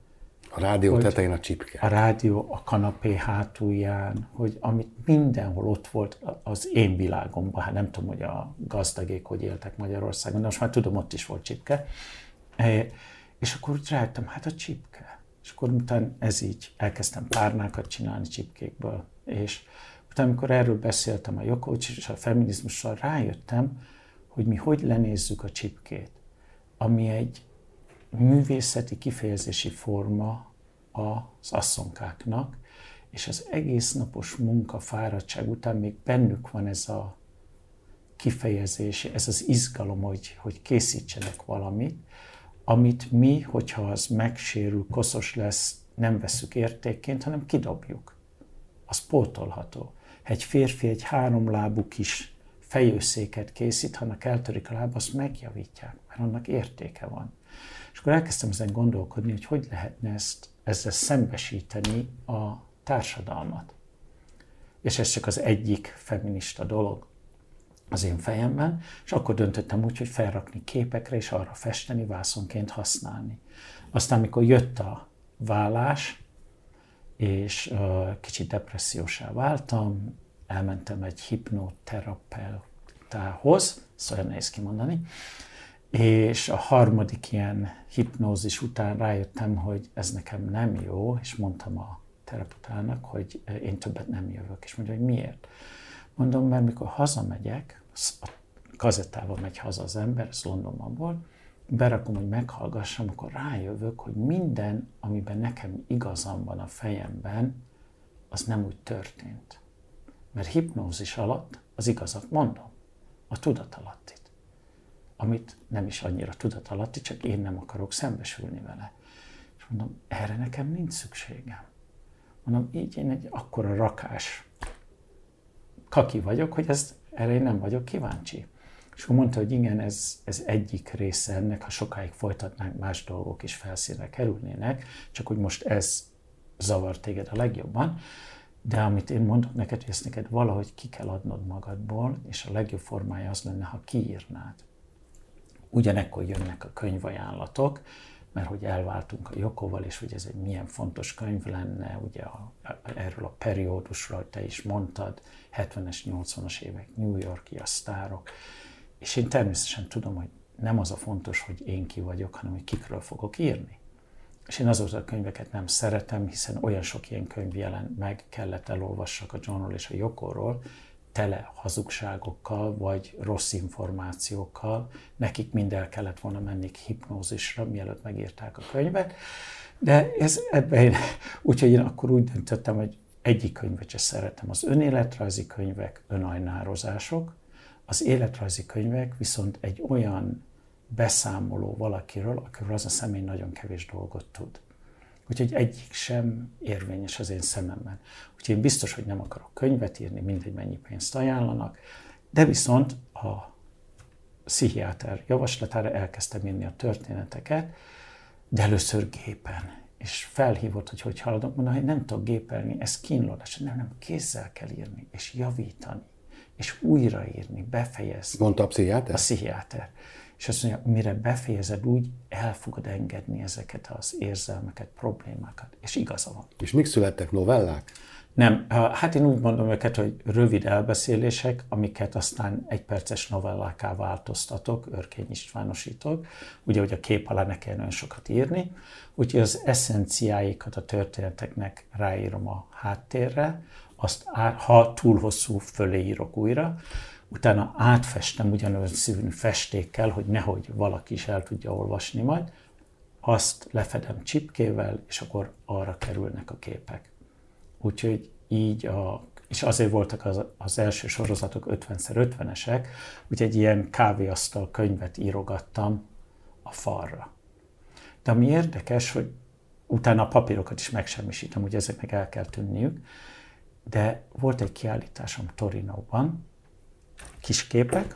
a rádió tetején a csipke. A rádió a kanapé hátulján, hogy amit mindenhol ott volt az én világomban, hát nem tudom, hogy a gazdagék hogy éltek Magyarországon, de most már tudom, ott is volt csipke. E, és akkor úgy rájöttem, hát a csipke. És akkor utána ez így, elkezdtem párnákat csinálni csipkékből, és utána, amikor erről beszéltem a Jokovics és a feminizmussal, rájöttem, hogy mi hogy lenézzük a csipkét, ami egy művészeti kifejezési forma az asszonkáknak, és az egész napos munka, fáradtság után még bennük van ez a kifejezés, ez az izgalom, hogy, hogy készítsenek valamit, amit mi, hogyha az megsérül, koszos lesz, nem veszük értékként, hanem kidobjuk. Az pótolható. Egy férfi egy háromlábú kis fejőszéket készít, ha annak eltörik a láb, azt megjavítják, mert annak értéke van. És akkor elkezdtem ezen gondolkodni, hogy hogy lehetne ezt, ezzel szembesíteni a társadalmat. És ez csak az egyik feminista dolog az én fejemben, és akkor döntöttem úgy, hogy felrakni képekre, és arra festeni, vászonként használni. Aztán, amikor jött a vállás, és uh, kicsit depressziósá váltam, elmentem egy hipnoterapeutához, szóval nehéz kimondani, és a harmadik ilyen hipnózis után rájöttem, hogy ez nekem nem jó, és mondtam a terapeutának, hogy én többet nem jövök, és mondja, hogy miért. Mondom, mert mikor hazamegyek, a kazettával megy haza az ember, ez Londonban volt, berakom, hogy meghallgassam, akkor rájövök, hogy minden, amiben nekem igazam van a fejemben, az nem úgy történt. Mert hipnózis alatt az igazat mondom, a tudatalattit, amit nem is annyira tudatalatti, csak én nem akarok szembesülni vele. És mondom, erre nekem nincs szükségem. Mondom, így én egy akkora rakás kaki vagyok, hogy ezt, erre én nem vagyok kíváncsi. És akkor mondta, hogy igen, ez, ez egyik része ennek, ha sokáig folytatnánk, más dolgok is felszínre kerülnének, csak hogy most ez zavar téged a legjobban. De amit én mondok neked, hogy ezt neked valahogy ki kell adnod magadból, és a legjobb formája az lenne, ha kiírnád. Ugyanekkor jönnek a könyvajánlatok, mert hogy elváltunk a Jokoval, és hogy ez egy milyen fontos könyv lenne, ugye a, erről a periódusról te is mondtad, 70-es, 80-as évek New Yorki a sztárok, és én természetesen tudom, hogy nem az a fontos, hogy én ki vagyok, hanem hogy kikről fogok írni. És én azokat a könyveket nem szeretem, hiszen olyan sok ilyen könyv jelent meg, kellett elolvassak a Johnról és a Jokorról, tele hazugságokkal, vagy rossz információkkal. Nekik mind el kellett volna menni hipnózisra, mielőtt megírták a könyvet. De ez ebben én, úgyhogy én akkor úgy döntöttem, hogy egyik könyvet sem szeretem. Az önéletrajzi könyvek, önajnározások, az életrajzi könyvek viszont egy olyan beszámoló valakiről, akiről az a személy nagyon kevés dolgot tud. Úgyhogy egyik sem érvényes az én szememben. Úgyhogy én biztos, hogy nem akarok könyvet írni, mindegy mennyi pénzt ajánlanak, de viszont a pszichiáter javaslatára elkezdtem írni a történeteket, de először gépen. És felhívott, hogy hogy haladok, mondom, hogy nem tudok gépelni, ez kínlódás. Nem, nem, kézzel kell írni, és javítani, és újraírni, befejezni. Mondta a pszichiáter? A pszichiáter. És azt mondja, mire befejezed, úgy el fogod engedni ezeket az érzelmeket, problémákat. És igaza van. És mik születtek novellák? Nem, hát én úgy mondom őket, hogy rövid elbeszélések, amiket aztán egyperces novelláká változtatok, Örkény Istvánosítok, ugye, hogy a kép alá ne kell nagyon sokat írni, úgyhogy az eszenciáikat a történeteknek ráírom a háttérre, azt ha túl hosszú, fölé írok újra, utána átfestem ugyanolyan színű festékkel, hogy nehogy valaki is el tudja olvasni majd, azt lefedem csipkével, és akkor arra kerülnek a képek. Úgyhogy így a, és azért voltak az, az első sorozatok 50x50-esek, úgyhogy ilyen kávéasztal könyvet írogattam a falra. De ami érdekes, hogy utána a papírokat is megsemmisítem, hogy ezeknek el kell tűnniük, de volt egy kiállításom Torinóban, kis képek,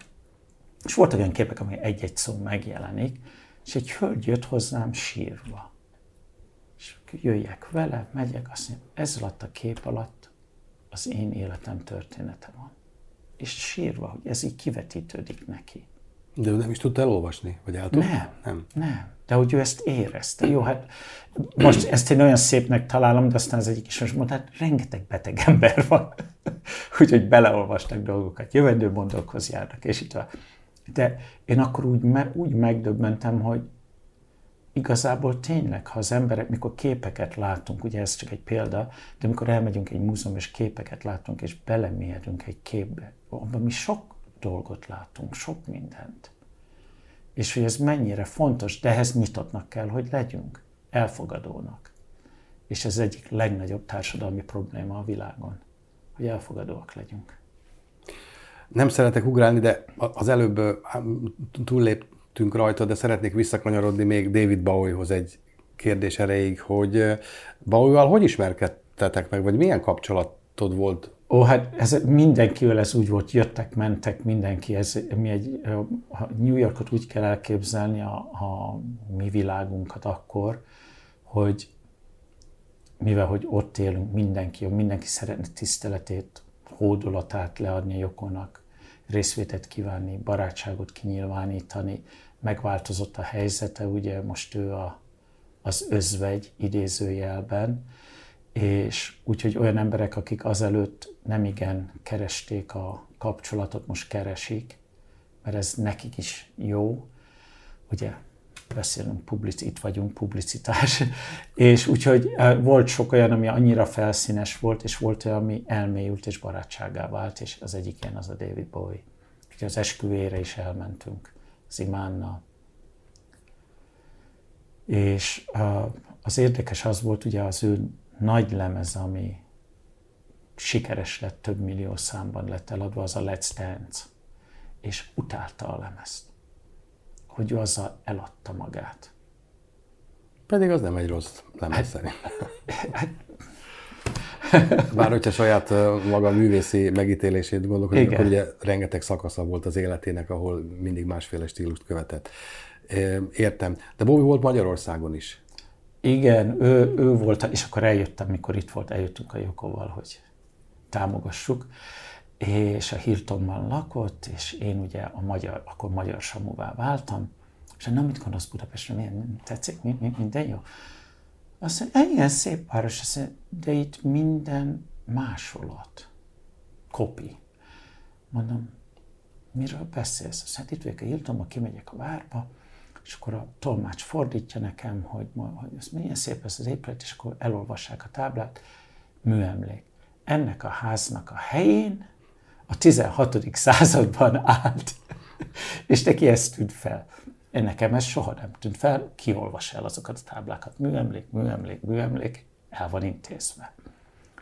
és voltak olyan képek, ami egy-egy szó megjelenik, és egy hölgy jött hozzám sírva. És jöjjek vele, megyek, azt mondja, ez alatt a kép alatt az én életem története van. És sírva, hogy ez így kivetítődik neki. De ő nem is tudta elolvasni? Vagy el tudta? Nem, nem. nem. De hogy ő ezt érezte. Jó, hát most ezt én olyan szépnek találom, de aztán az egyik is most mondta, hát rengeteg beteg ember van. Úgyhogy beleolvastak dolgokat, jövendő járnak, és itt van. De én akkor úgy, me, úgy megdöbbentem, hogy igazából tényleg, ha az emberek, mikor képeket látunk, ugye ez csak egy példa, de amikor elmegyünk egy múzeum és képeket látunk, és belemélyedünk egy képbe, abban mi sok dolgot látunk, sok mindent. És hogy ez mennyire fontos, de ehhez nyitottnak kell, hogy legyünk, elfogadónak. És ez egyik legnagyobb társadalmi probléma a világon, hogy elfogadóak legyünk. Nem szeretek ugrálni, de az előbb túlléptünk rajta, de szeretnék visszakanyarodni még David Bowiehoz egy kérdés erejéig, hogy Bowie-val hogy ismerkedtetek meg, vagy milyen kapcsolatod volt Ó, hát ez mindenkivel ez úgy volt, jöttek, mentek, mindenki, ez, mi egy, a New Yorkot úgy kell elképzelni, a, a mi világunkat akkor, hogy mivel hogy ott élünk, mindenki, mindenki szeretne tiszteletét, hódolatát leadni a Jokonak, részvétet kívánni, barátságot kinyilvánítani, megváltozott a helyzete, ugye most ő a, az özvegy idézőjelben, és úgyhogy olyan emberek, akik azelőtt nem igen keresték a kapcsolatot, most keresik, mert ez nekik is jó. Ugye beszélünk, public, itt vagyunk, publicitás. és úgyhogy e, volt sok olyan, ami annyira felszínes volt, és volt olyan, ami elmélyült és barátságá vált, és az egyik ilyen az a David Bowie. Úgyhogy az esküvére is elmentünk az imánnal. És az érdekes az volt, ugye az ő nagy lemez, ami sikeres lett, több millió számban lett eladva, az a Let's Dance. És utálta a lemezt. Hogy ő azzal eladta magát. Pedig az nem egy rossz lemez hát, szerint. Hát, bár hogyha saját maga művészi megítélését gondolok, hogy akkor ugye rengeteg szakasza volt az életének, ahol mindig másféle stílust követett. Értem. De Bobby volt Magyarországon is. Igen, ő, ő volt, és akkor eljöttem, mikor itt volt, eljöttünk a Jokoval, hogy támogassuk, és a Hiltonban lakott, és én ugye a magyar, akkor magyar Samuvá váltam, és nem mit gondolsz Budapestre, milyen tetszik, mi, mi, minden jó? Azt mondja, ilyen szép város, de itt minden másolat, kopi. Mondom, miről beszélsz? Azt mondja, itt vagyok a Hiltonban, kimegyek a várba, és akkor a tolmács fordítja nekem, hogy, hogy ez milyen szép ez az épület, és akkor elolvassák a táblát, műemlék. Ennek a háznak a helyén a 16. században állt, és neki ez tűnt fel. Nekem ez soha nem tűnt fel, kiolvas el azokat a táblákat. Műemlék, műemlék, műemlék, el van intézve.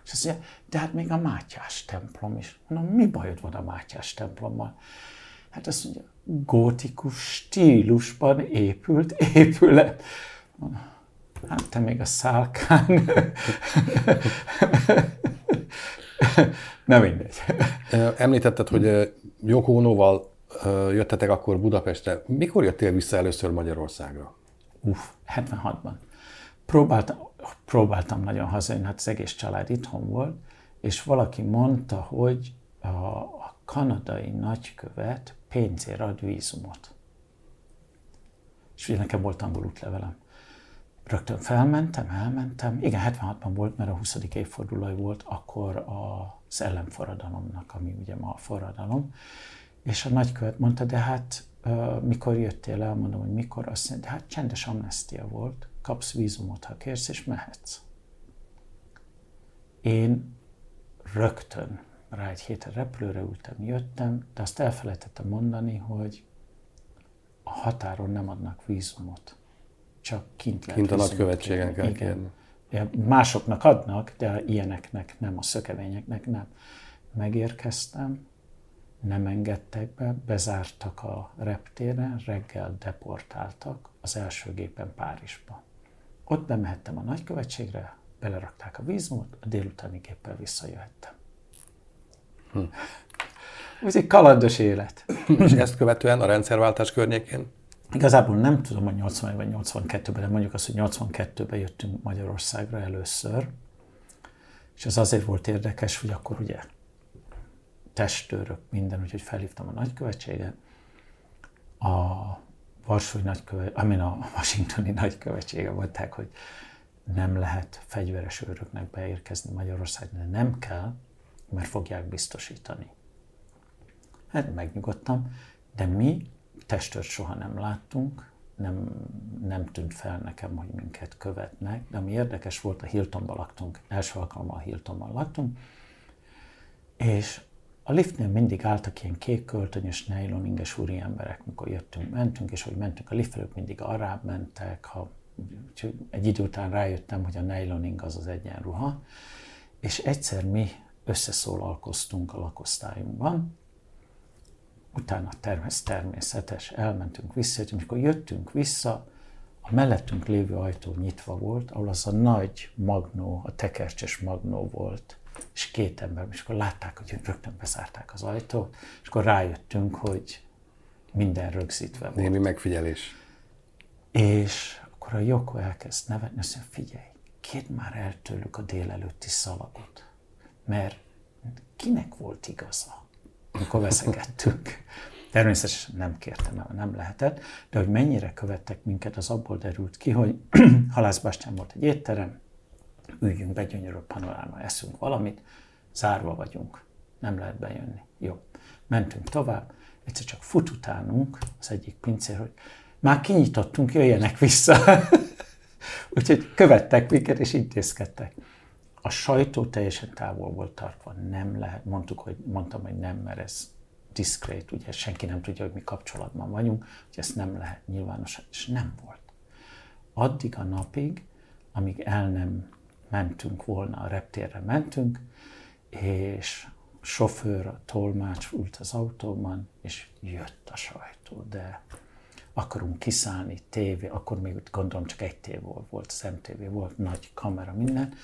És azt mondja, de hát még a Mátyás templom is. Mondom, mi bajod van a Mátyás templommal? Hát azt mondja, gótikus stílusban épült épület. Hát te még a szálkán. Nem mindegy. Említetted, hogy Jokónóval jöttetek akkor Budapestre. Mikor jöttél vissza először Magyarországra? Uff, 76-ban. Próbáltam, próbáltam nagyon hazajönni, hát az egész család itthon volt, és valaki mondta, hogy a, a kanadai nagykövet pénzért ad vízumot. És ugye nekem volt angol útlevelem. Rögtön felmentem, elmentem. Igen, 76-ban volt, mert a 20. évfordulói volt akkor az ellenforradalomnak, ami ugye ma a forradalom. És a nagykövet mondta, de hát mikor jöttél el, mondom, hogy mikor, azt mondja, de hát csendes amnestia volt, kapsz vízumot, ha kérsz, és mehetsz. Én rögtön rá egy hétre repülőre ültem, jöttem, de azt elfelejtettem mondani, hogy a határon nem adnak vízumot. Csak kint lehet Kint a nagykövetségen kell kérni. Ja, másoknak adnak, de ilyeneknek nem, a szökevényeknek nem. Megérkeztem, nem engedtek be, bezártak a reptéren, reggel deportáltak az első gépen Párizsba. Ott bemehettem a nagykövetségre, belerakták a vízumot, a délutáni géppel visszajöhettem. Hm. Ez egy kalandos élet. És ezt követően a rendszerváltás környékén? Igazából nem tudom, hogy 80 vagy 82-ben, de mondjuk azt, hogy 82-ben jöttünk Magyarországra először. És ez azért volt érdekes, hogy akkor ugye testőrök, minden, úgyhogy felhívtam a nagykövetséget. A Varsói nagykövet, amin a Washingtoni nagykövetsége mondták, hogy nem lehet fegyveres őröknek beérkezni Magyarországra, de nem kell, mert fogják biztosítani. Hát megnyugodtam, de mi testőrt soha nem láttunk, nem, nem tűnt fel nekem, hogy minket követnek, de ami érdekes volt, a Hiltonban laktunk, első alkalommal a Hiltonban laktunk, és a liftnél mindig álltak ilyen kék költönyös, nylon inges úri emberek, mikor jöttünk, mentünk, és hogy mentünk a liftfelők, mindig arrább mentek, ha egy idő után rájöttem, hogy a nylon az az egyenruha, és egyszer mi összeszólalkoztunk a lakosztályunkban, utána termés, természetes, elmentünk vissza, és amikor jöttünk vissza, a mellettünk lévő ajtó nyitva volt, ahol az a nagy magnó, a tekercses magnó volt, és két ember, és akkor látták, hogy rögtön bezárták az ajtót, és akkor rájöttünk, hogy minden rögzítve volt. Némi megfigyelés. És akkor a Joko elkezd nevetni, azt mondja, figyelj, kérd már el tőlük a délelőtti szalagot, mert kinek volt igaza, amikor veszekedtünk. Természetesen nem kértem, mert nem lehetett, de hogy mennyire követtek minket, az abból derült ki, hogy Halászbástyán volt egy étterem, üljünk be, gyönyörű panoráma, eszünk valamit, zárva vagyunk, nem lehet bejönni. Jó, mentünk tovább, egyszer csak fut utánunk az egyik pincér, hogy már kinyitottunk, jöjjenek vissza. Úgyhogy követtek minket és intézkedtek. A sajtó teljesen távol volt tartva, nem lehet, mondtuk, hogy, mondtam, hogy nem, mert ez diszkrét, ugye senki nem tudja, hogy mi kapcsolatban vagyunk, hogy ezt nem lehet nyilvánosan, és nem volt. Addig a napig, amíg el nem mentünk volna, a reptérre mentünk, és sofőr, a tolmács ült az autóban, és jött a sajtó, de akarunk kiszállni, tévé, akkor még gondolom csak egy tévé volt, az MTV volt, nagy kamera, minden,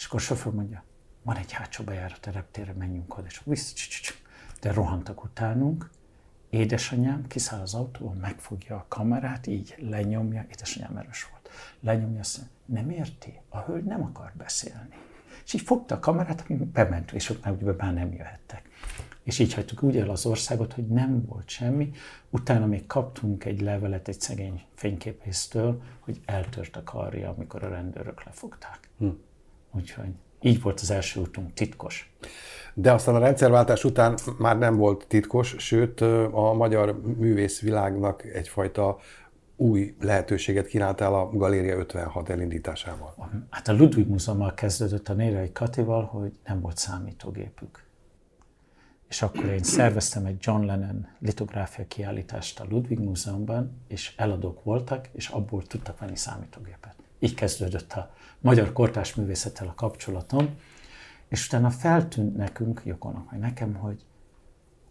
és akkor a sofőr mondja, van egy hátsó bejárat a reptérre, menjünk oda, és vissza, de rohantak utánunk, édesanyám kiszáll az autóból, megfogja a kamerát, így lenyomja, édesanyám erős volt, lenyomja, azt mondja, nem érti, a hölgy nem akar beszélni. És így fogta a kamerát, ami bement, és ott már ugye már nem jöhettek. És így hagytuk úgy el az országot, hogy nem volt semmi. Utána még kaptunk egy levelet egy szegény fényképésztől, hogy eltört a karja, amikor a rendőrök lefogták. Hm. Úgyhogy így volt az első útunk, titkos. De aztán a rendszerváltás után már nem volt titkos, sőt a magyar művészvilágnak egyfajta új lehetőséget kínáltál a Galéria 56 elindításával. Hát a Ludwig Múzeummal kezdődött a Nérai Katival, hogy nem volt számítógépük. És akkor én szerveztem egy John Lennon litográfia kiállítást a Ludwig Múzeumban, és eladók voltak, és abból tudtak venni számítógépet. Így kezdődött a magyar kortás művészettel a kapcsolatom, és utána feltűnt nekünk, Jokonak, meg nekem, hogy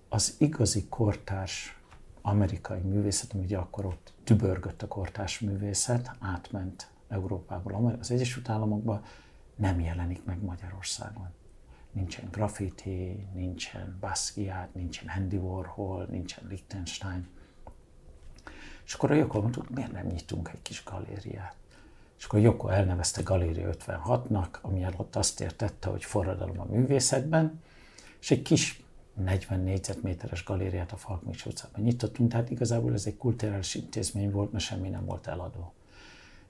az igazi kortárs amerikai művészet, ami ugye akkor ott tübörgött a kortárs művészet, átment Európából az Egyesült Államokba, nem jelenik meg Magyarországon. Nincsen graffiti, nincsen Basquiat, nincsen Andy Warhol, nincsen Liechtenstein. És akkor a Joko mondta, miért nem nyitunk egy kis galériát? És akkor Joko elnevezte Galéria 56-nak, ami alatt azt értette, hogy forradalom a művészetben, és egy kis 40 négyzetméteres galériát a Falkmics utcában nyitottunk, tehát igazából ez egy kulturális intézmény volt, mert semmi nem volt eladó.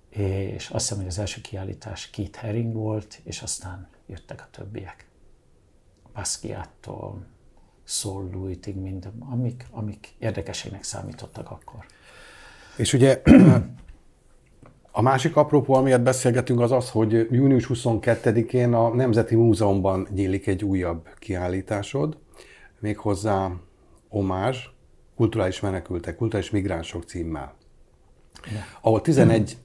És azt hiszem, hogy az első kiállítás két Herring volt, és aztán jöttek a többiek. Basquiattól, Saul Louis-ig, mind, amik, amik érdekesének számítottak akkor. És ugye a másik apropó, amiért beszélgetünk, az az, hogy június 22-én a Nemzeti Múzeumban nyílik egy újabb kiállításod, méghozzá omázs, kulturális menekültek, kulturális migránsok címmel. Ahol 11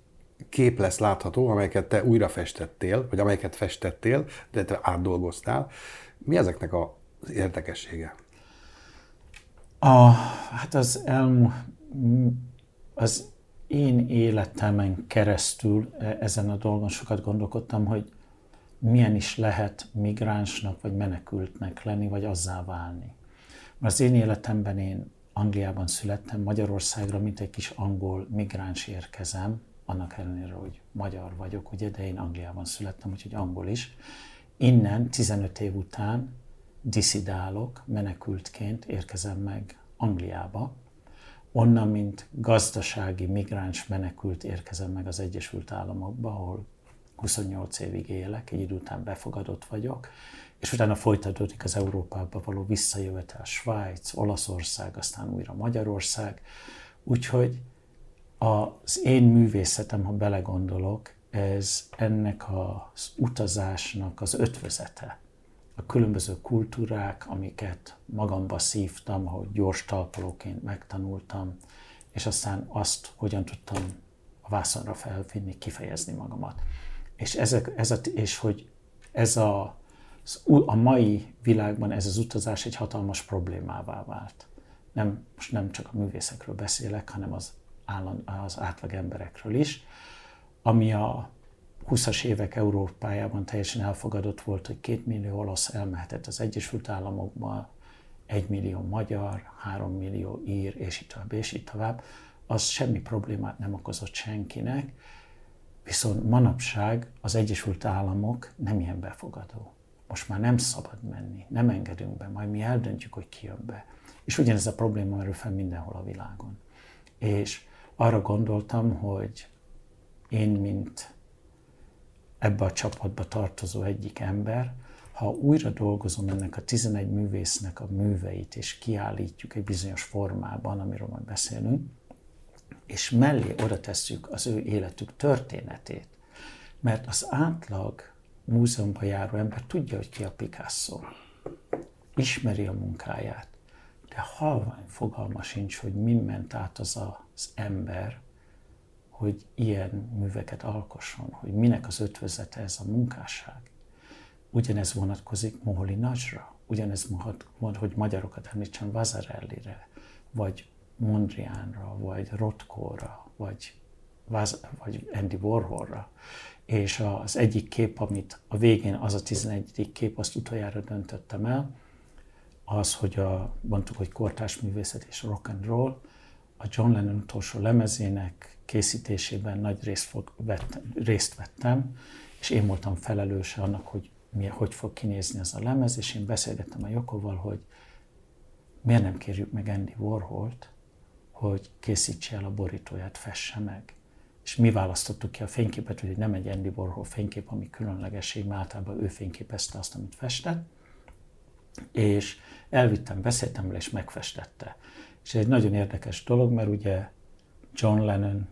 kép lesz látható, amelyeket te újra festettél, vagy amelyeket festettél, de te átdolgoztál. Mi ezeknek az érdekessége? A, hát az elmú, az én életemen keresztül e, ezen a dolgon sokat gondolkodtam, hogy milyen is lehet migránsnak vagy menekültnek lenni, vagy azzá válni. Mert az én életemben én Angliában születtem, Magyarországra, mint egy kis angol migráns érkezem, annak ellenére, hogy magyar vagyok, ugye, de én Angliában születtem, úgyhogy angol is. Innen 15 év után diszidálok, menekültként érkezem meg Angliába, onnan, mint gazdasági migráns menekült érkezem meg az Egyesült Államokba, ahol 28 évig élek, egy idő után befogadott vagyok, és utána folytatódik az Európába való visszajövetel, Svájc, Olaszország, aztán újra Magyarország. Úgyhogy az én művészetem, ha belegondolok, ez ennek az utazásnak az ötvözete. A különböző kultúrák, amiket magamba szívtam, ahogy gyors talpalóként megtanultam, és aztán azt, hogyan tudtam a vászonra felvinni, kifejezni magamat. És, ezek, ez a, és hogy ez a, a mai világban ez az utazás egy hatalmas problémává vált. Nem, most nem csak a művészekről beszélek, hanem az, állam, az átlag emberekről is, ami a 20-as évek Európájában teljesen elfogadott volt, hogy két millió olasz elmehetett az Egyesült Államokba, egy millió magyar, három millió ír, és így tovább, és így tovább, az semmi problémát nem okozott senkinek, viszont manapság az Egyesült Államok nem ilyen befogadó. Most már nem szabad menni, nem engedünk be, majd mi eldöntjük, hogy ki jön be. És ugyanez a probléma merül fel mindenhol a világon. És arra gondoltam, hogy én, mint ebbe a csapatba tartozó egyik ember, ha újra dolgozom ennek a 11 művésznek a műveit, és kiállítjuk egy bizonyos formában, amiről majd beszélünk, és mellé oda tesszük az ő életük történetét, mert az átlag múzeumba járó ember tudja, hogy ki a Picasso. Ismeri a munkáját, de halvány fogalma sincs, hogy mi ment át az az ember, hogy ilyen műveket alkosson, hogy minek az ötvözete ez a munkásság. Ugyanez vonatkozik Moholi Nagyra, ugyanez mond, hogy magyarokat említsen Vazarellire, vagy Mondriánra, vagy Rotkóra, vagy, vagy Andy Warholra. És az egyik kép, amit a végén, az a 11. kép, azt utoljára döntöttem el, az, hogy a, mondtuk, hogy kortás művészet és rock and roll, a John Lennon utolsó lemezének készítésében nagy részt, fog, vett, részt vettem, és én voltam felelőse annak, hogy mi, hogy fog kinézni ez a lemez, és én beszélgettem a Jokoval, hogy miért nem kérjük meg Andy Warholt, hogy készítse el a borítóját, fesse meg. És mi választottuk ki a fényképet, hogy nem egy Andy Warhol fénykép, ami különlegesség, mert általában ő fényképezte azt, amit festett. És elvittem, beszéltem vele, és megfestette. És egy nagyon érdekes dolog, mert ugye John Lennon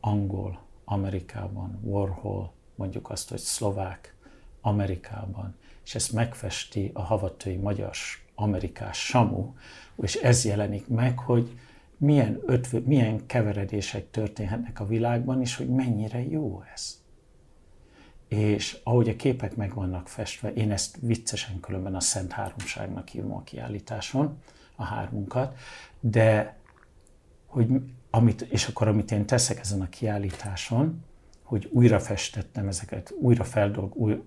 angol Amerikában, Warhol, mondjuk azt, hogy szlovák Amerikában, és ezt megfesti a havatói magyar amerikás Samu, és ez jelenik meg, hogy milyen, ötvö, milyen keveredések történhetnek a világban, és hogy mennyire jó ez. És ahogy a képek meg vannak festve, én ezt viccesen különben a Szent Háromságnak hívom a kiállításon, a hármunkat, de hogy amit, és akkor amit én teszek ezen a kiállításon, hogy újra festettem ezeket, újra feldolg, új,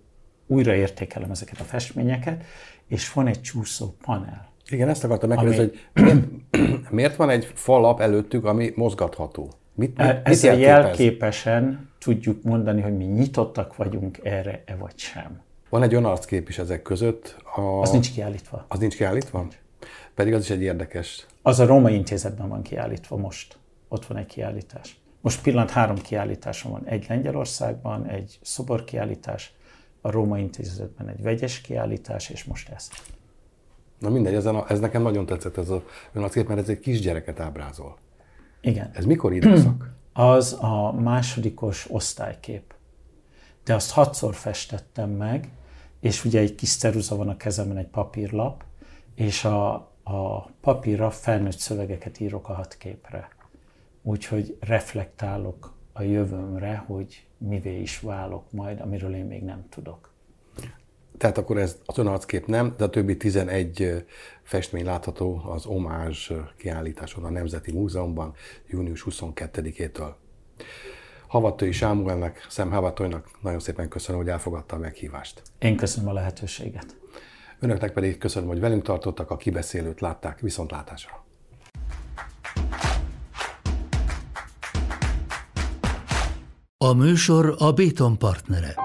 újra értékelem ezeket a festményeket, és van egy csúszó panel. Igen, ezt akartam megkérdezni, ami... hogy miért, miért van egy falap előttük, ami mozgatható? Mit, mit, ez mit jelképesen tudjuk mondani, hogy mi nyitottak vagyunk erre-e vagy sem. Van egy olyan arckép is ezek között. A... Az nincs kiállítva. Az nincs kiállítva? Nincs. Pedig az is egy érdekes. Az a Római Intézetben van kiállítva most. Ott van egy kiállítás. Most pillanat három kiállításon van. Egy Lengyelországban, egy szoborkiállítás, a Római Intézetben egy vegyes kiállítás, és most ez. Na mindegy, ez, a, ez nekem nagyon tetszett ez a kép, mert ez egy kisgyereket ábrázol. Igen. Ez mikor időszak? Az a másodikos osztálykép. De azt hatszor festettem meg, és ugye egy kis ceruza van a kezemben, egy papírlap, és a, a papírra felnőtt szövegeket írok a hat képre. Úgyhogy reflektálok a jövőmre, hogy mivé is válok majd, amiről én még nem tudok. Tehát akkor ez az önarckép nem, de a többi 11 festmény látható az Omázs kiállításon a Nemzeti Múzeumban június 22-től. Havatói Sámuelnek, Szem Havatóinak nagyon szépen köszönöm, hogy elfogadta a meghívást. Én köszönöm a lehetőséget. Önöknek pedig köszönöm, hogy velünk tartottak, a kibeszélőt látták viszontlátásra. A műsor a Béton partnere.